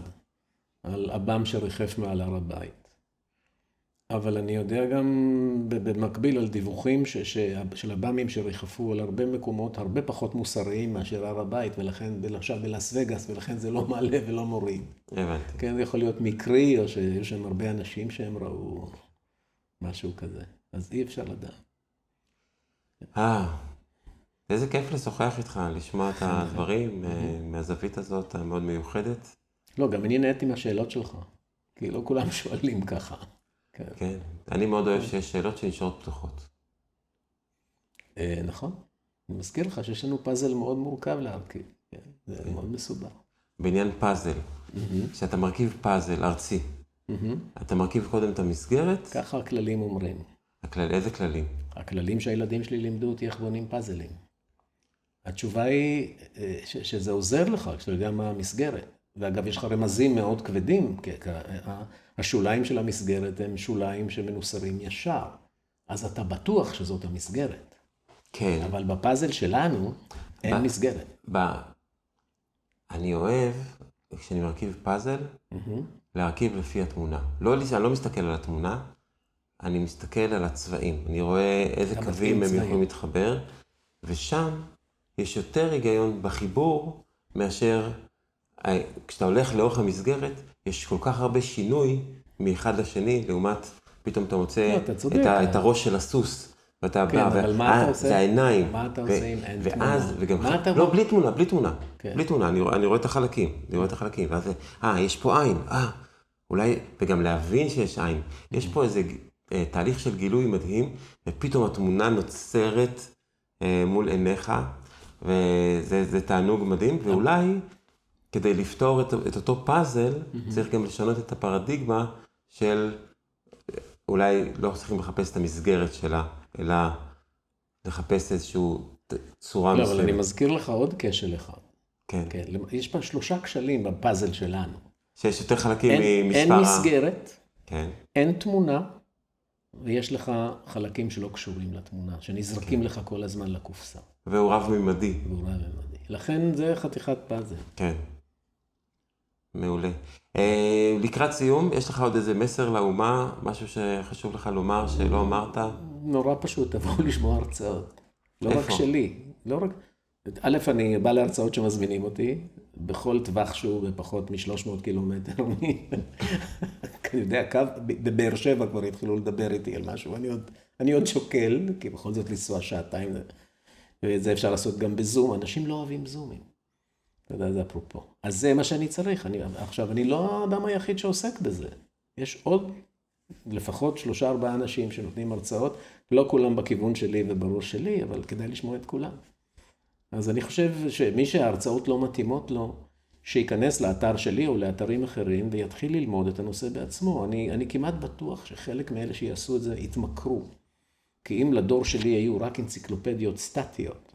על אב"ם שריחף מעל הר הבית. אבל אני יודע גם במקביל על דיווחים ש, ש, של אב"מים שריחפו על הרבה מקומות הרבה פחות מוסריים מאשר הר הבית, ולכן עכשיו בלאס וגאס, ולכן זה לא מעלה ולא מוריד. הבנתי. כן, זה יכול להיות מקרי, או שהיו שם הרבה אנשים שהם ראו משהו כזה. אז אי אפשר לדעת. אה, איזה כיף לשוחח איתך, לשמוע את הדברים אה, מהזווית הזאת המאוד מיוחדת. לא, גם אני נהניתי מהשאלות שלך. כי לא כולם שואלים ככה. כן. כן, אני מאוד אוהב שיש שאלות שנשארות פתוחות. אה, נכון. אני מזכיר לך שיש לנו פאזל מאוד מורכב להרכיב. כן? זה מאוד מסובך. בעניין פאזל, כשאתה מרכיב פאזל ארצי, אתה מרכיב קודם את המסגרת, ככה הכללים אומרים. הכלל, איזה כללים? הכללים שהילדים שלי לימדו אותי איך בונים פאזלים. התשובה היא אה, ש- שזה עוזר לך כשאתה יודע מה המסגרת. ואגב, יש לך רמזים מאוד כבדים, כי השוליים של המסגרת הם שוליים שמנוסרים ישר. אז אתה בטוח שזאת המסגרת. כן, אבל בפאזל שלנו אין ב- מסגרת. ב... אני אוהב, כשאני מרכיב פאזל, להרכיב לפי התמונה. לא, אני לא מסתכל על התמונה, אני מסתכל על הצבעים. אני רואה איזה קווים הם. יכולים להתחבר, ושם יש יותר היגיון בחיבור מאשר כשאתה הולך לאורך המסגרת, יש כל כך הרבה שינוי מאחד לשני, לעומת פתאום אתה מוצא לא. את, ה, את הראש של הסוס. ואתה כן, בא, אבל ו- מה אתה אה, עושה? זה העיניים. מה אתה ו- עושה אם אין ואז, תמונה? וגם, מה אתה לא? בלי תמונה, בלי תמונה. כן. בלי תמונה, אני, אני רואה את החלקים, אני רואה את החלקים, ואז, אה, יש פה עין, אה, אולי, וגם להבין שיש עין. יש פה איזה אה, תהליך של גילוי מדהים, ופתאום התמונה נוצרת אה, מול עיניך, וזה זה תענוג מדהים, ואולי כדי לפתור את, את אותו פאזל, צריך גם לשנות את הפרדיגמה של, אולי לא צריכים לחפש את המסגרת שלה, אלא לחפש איזושהי צורה לא, מסוימת. אבל אני מזכיר לך עוד כשל אחד. כן. כן, יש פה שלושה כשלים בפאזל שלנו. שיש יותר חלקים אין, ממספר אין. מסגרת, כן, אין תמונה, ויש לך חלקים שלא קשורים לתמונה, שנזרקים לך כל הזמן לקופסה. והוא רב-ממדי. והוא רב-ממדי. לכן זה חתיכת פאזל. כן. מעולה. אה, לקראת סיום, יש לך עוד איזה מסר לאומה, משהו שחשוב לך לומר שלא אמרת? נורא פשוט, תבואו לשמוע הרצאות. לא רק איפה? שלי, לא רק... א', אני בא להרצאות שמזמינים אותי, בכל טווח שהוא בפחות מ-300 קילומטר. אני יודע, קו, בבאר שבע כבר התחילו לדבר איתי על משהו, אני עוד, אני עוד שוקל, כי בכל זאת לנסוע שעתיים, ואת זה אפשר לעשות גם בזום, אנשים לא אוהבים זומים. אתה יודע, זה אפרופו. אז זה מה שאני צריך. אני, עכשיו, אני לא האדם היחיד שעוסק בזה. יש עוד לפחות שלושה ארבעה אנשים שנותנים הרצאות, לא כולם בכיוון שלי ובראש שלי, אבל כדאי לשמוע את כולם. אז אני חושב שמי שההרצאות לא מתאימות לו, שייכנס לאתר שלי או לאתרים אחרים ויתחיל ללמוד את הנושא בעצמו. אני, אני כמעט בטוח שחלק מאלה שיעשו את זה יתמכרו. כי אם לדור שלי היו רק אנציקלופדיות סטטיות,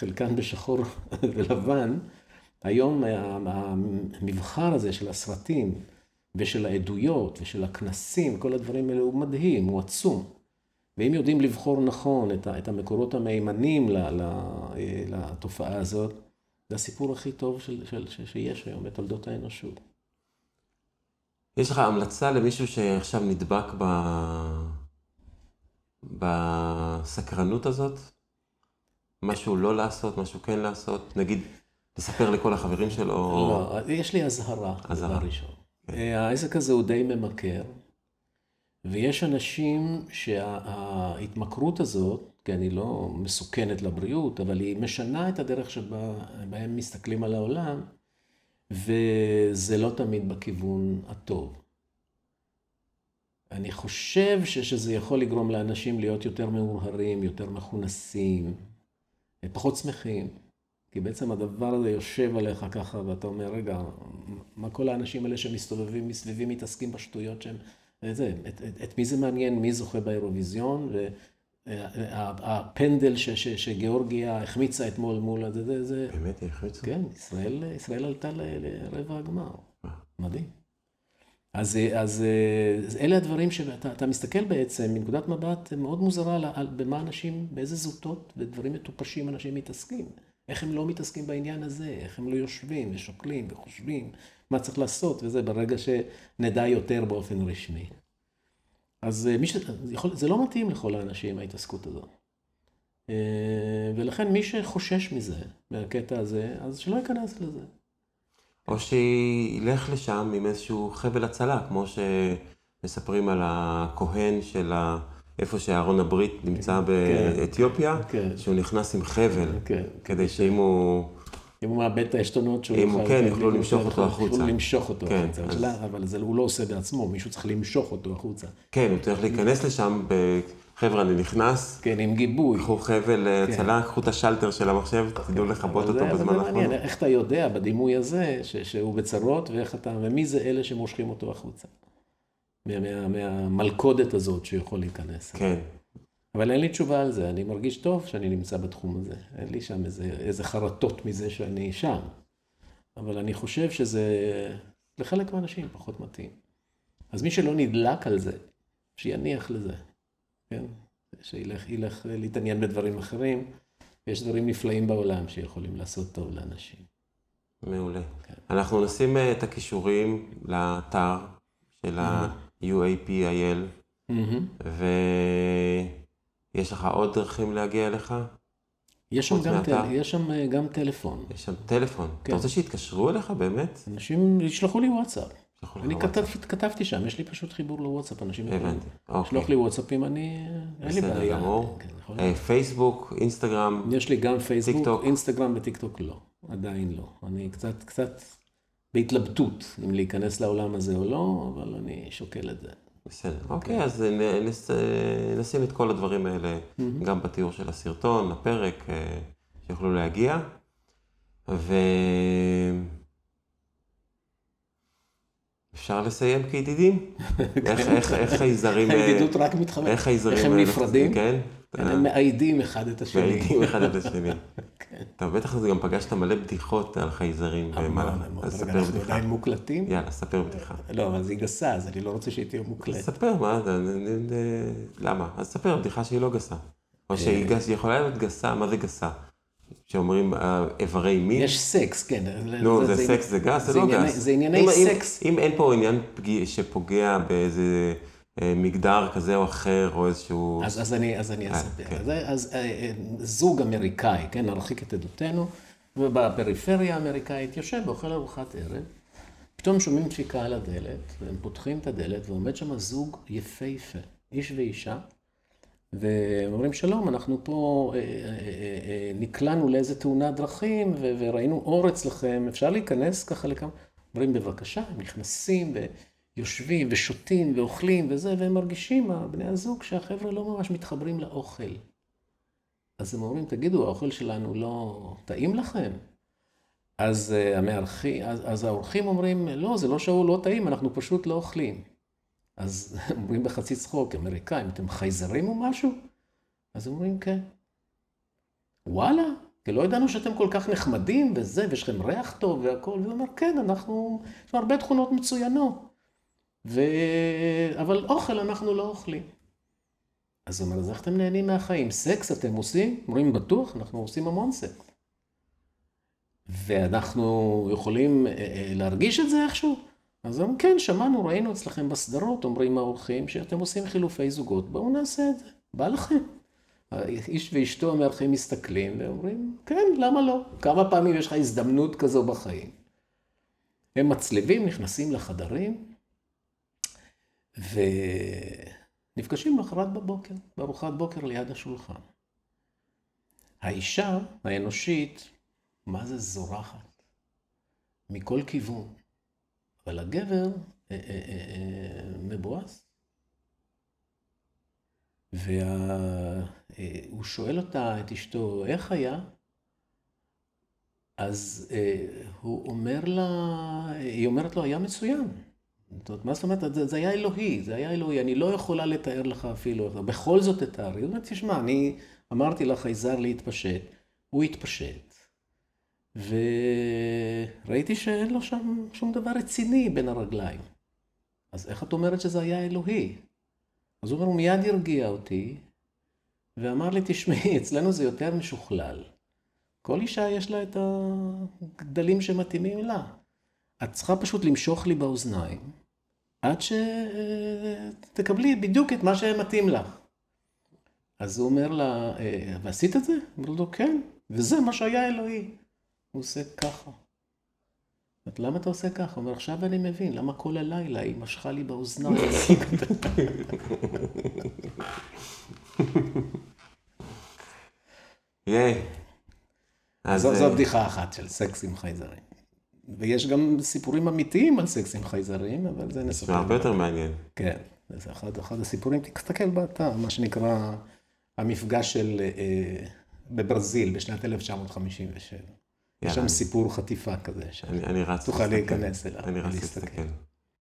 חלקן בשחור ולבן, היום המבחר הזה של הסרטים ושל העדויות ושל הכנסים, כל הדברים האלה הוא מדהים, הוא עצום. ואם יודעים לבחור נכון את המקורות המהימנים לתופעה הזאת, זה הסיפור הכי טוב של, של, שיש היום בתולדות האנושות. יש לך המלצה למישהו שעכשיו נדבק ב... בסקרנות הזאת? משהו לא לעשות, משהו כן לעשות? נגיד, לספר לכל החברים שלו? לא, יש לי אזהרה, דבר ראשון. כן. העסק הזה הוא די ממכר, ויש אנשים שההתמכרות הזאת, כי אני לא מסוכנת לבריאות, אבל היא משנה את הדרך שבה הם מסתכלים על העולם, וזה לא תמיד בכיוון הטוב. אני חושב שזה יכול לגרום לאנשים להיות יותר מאוהרים, יותר מכונסים, פחות שמחים. כי בעצם הדבר הזה יושב עליך ככה, ואתה אומר, רגע, מה כל האנשים האלה שמסתובבים מסביבי מתעסקים בשטויות שהם... זה, את, את, את מי זה מעניין, מי זוכה באירוויזיון, והפנדל ש, ש, שגיאורגיה החמיצה אתמול מול... זה, זה, זה... באמת היא החמיצה? כן, ישראל, ישראל עלתה לרבע הגמר. מדהים. אז, אז, אז אלה הדברים שאתה מסתכל בעצם מנקודת מבט מאוד מוזרה על, על במה אנשים, באיזה זוטות ודברים מטופשים אנשים מתעסקים. איך הם לא מתעסקים בעניין הזה, איך הם לא יושבים ושוקלים וחושבים מה צריך לעשות וזה, ברגע שנדע יותר באופן רשמי. אז מי ש... יכול... זה לא מתאים לכל האנשים, ההתעסקות הזאת. ולכן מי שחושש מזה, מהקטע הזה, אז שלא ייכנס לזה. או שילך לשם עם איזשהו חבל הצלה, כמו שמספרים על הכהן של ה... איפה שאהרון הברית נמצא כן, באתיופיה, כן. שהוא נכנס עם חבל, כן, כדי שאם הוא... אם הוא מאבד את העשתונות שהוא יוכל... כן, יוכלו למשוך אותו החוצה. יוכלו למשוך אותו כן, החוצה. אז... אבל זה הוא לא עושה בעצמו, מישהו צריך למשוך אותו החוצה. כן, הוא צריך להיכנס לשם, ב... חבר'ה, אני נכנס. כן, עם גיבוי. קחו חבל כן. הצלה, קחו את השלטר של המחשב, תדעו לכבות אותו בזמן האחרון. זה מעניין, איך אתה יודע בדימוי הזה, שהוא בצרות, ואיך אתה... ומי זה אלה שמושכים אותו החוצה. מה, מה, מהמלכודת הזאת שיכול להיכנס. כן. אבל אין לי תשובה על זה, אני מרגיש טוב שאני נמצא בתחום הזה. אין לי שם איזה, איזה חרטות מזה שאני שם. אבל אני חושב שזה לחלק מהאנשים פחות מתאים. אז מי שלא נדלק על זה, שיניח לזה, כן? שילך ילך להתעניין בדברים אחרים. יש דברים נפלאים בעולם שיכולים לעשות טוב לאנשים. מעולה. כן. אנחנו נשים אה, את הכישורים לאתר של ה... UAPIL, ויש לך עוד דרכים להגיע אליך? יש שם, גם, טל... יש שם אה, גם טלפון. יש שם טלפון. כן. אתה רוצה שיתקשרו אליך באמת? אנשים ישלחו לי וואטסאפ. אני כתב, כתבתי שם, יש לי פשוט חיבור לוואטסאפ, אנשים הבנתי, אוקיי. ישלחו לי וואטסאפים, אני, אין לי בעיה. בסדר גמור. כן, אה, פייסבוק, אינסטגרם, יש לי גם פייסבוק, טיקטוק. אינסטגרם וטיקטוק לא, עדיין לא. אני קצת, קצת בהתלבטות אם להיכנס לעולם הזה או לא, אבל אני שוקל את זה. בסדר, אוקיי, אז נשים את כל הדברים האלה גם בתיאור של הסרטון, הפרק, אה, שיוכלו להגיע. ו... אפשר לסיים כידידים? איך חייזרים... הידידות רק מתחמקת. איך חייזרים... איך הם נפרדים? כן. הם מאיידים אחד את השני. מאיידים אחד את השני. אתה בטח גם פגשת מלא בדיחות על חייזרים. אז ספר בדיחה. אנחנו עדיין מוקלטים? יאללה, ספר בדיחה. לא, אבל היא גסה, אז אני לא רוצה שהיא תהיה מוקלטת. ספר, מה, למה? אז ספר בדיחה שהיא לא גסה. או שהיא יכולה להיות גסה, מה זה גסה? שאומרים אה, איברי מין. יש סקס, כן. נו, זה סקס, זה גס, זה לא גס. זה ענייני סקס. אם אין פה עניין שפוגע באיזה אה, מגדר כזה או אחר, או איזשהו... אז אני אה, אספר. כן. אז זוג אמריקאי, כן, נרחיק את עדותנו, ובפריפריה האמריקאית יושב ואוכל ארוחת ערב, פתאום שומעים דפיקה על הדלת, והם פותחים את הדלת, ועומד שם זוג יפהפה, איש ואישה. ואומרים שלום, אנחנו פה אה, אה, אה, נקלענו לאיזה תאונת דרכים וראינו אור אצלכם, אפשר להיכנס ככה לכמה? אומרים בבקשה, הם נכנסים ויושבים ושותים ואוכלים וזה, והם מרגישים, בני הזוג, שהחבר'ה לא ממש מתחברים לאוכל. אז הם אומרים, תגידו, האוכל שלנו לא טעים לכם? אז, המארחי, אז, אז האורחים אומרים, לא, זה לא שהוא לא טעים, אנחנו פשוט לא אוכלים. אז אומרים בחצי צחוק, אמריקאים, אתם חייזרים או משהו? אז אומרים, כן. וואלה, כי לא ידענו שאתם כל כך נחמדים וזה, ויש לכם ריח טוב והכול. והוא אומר, כן, אנחנו, יש לנו הרבה תכונות מצוינות. ו... אבל אוכל אנחנו לא אוכלים. אז הוא אומר, אז איך אתם נהנים מהחיים? סקס אתם עושים? אומרים, בטוח, אנחנו עושים המון סקס. ואנחנו יכולים אה, אה, להרגיש את זה איכשהו? אז הם, כן, שמענו, ראינו אצלכם בסדרות, אומרים האורחים, שאתם עושים חילופי זוגות, בואו נעשה את זה, בא לכם. איש ואשתו המארחים מסתכלים ואומרים, כן, למה לא? כמה פעמים יש לך הזדמנות כזו בחיים? הם מצליבים, נכנסים לחדרים, ונפגשים למחרת בבוקר, בארוחת בוקר ליד השולחן. האישה האנושית, מה זה זורחת? מכל כיוון. אבל הגבר אה, אה, אה, מבואס. והוא שואל אותה, את אשתו, איך היה? אז הוא אומר לה, היא אומרת לו, היה מצוין. זאת אומרת, מה זאת אומרת? זה, היה אלוהי, זה היה אלוהי, אני לא יכולה לתאר לך אפילו, בכל זאת תתארי. הוא אומר, תשמע, אני אמרתי לחייזר להתפשט, הוא התפשט. וראיתי שאין לו שם שום דבר רציני בין הרגליים. אז איך את אומרת שזה היה אלוהי? אז הוא אומר, הוא מיד הרגיע אותי, ואמר לי, תשמעי, אצלנו זה יותר משוכלל. כל אישה יש לה את הגדלים שמתאימים לה. את צריכה פשוט למשוך לי באוזניים, עד שתקבלי בדיוק את מה שמתאים לך. אז הוא אומר לה, אה, ועשית את זה? אומר לו, כן, וזה מה שהיה אלוהי. הוא עושה ככה. אומרת, למה אתה עושה ככה? הוא אומר, עכשיו אני מבין, למה כל הלילה היא משכה לי באוזניים. ייי. זו אה, בדיחה אחת של סקס עם חייזרים. ויש גם סיפורים אמיתיים על סקס עם חייזרים, אבל זה נספר. זה הרבה יותר מעניין. כן, זה אחד, אחד הסיפורים, תסתכל באתר, מה שנקרא המפגש של, אה, בברזיל בשנת 1957. יש שם סיפור חטיפה כזה, אני רץ תוכל להיכנס אליו. אני רץ להסתכל.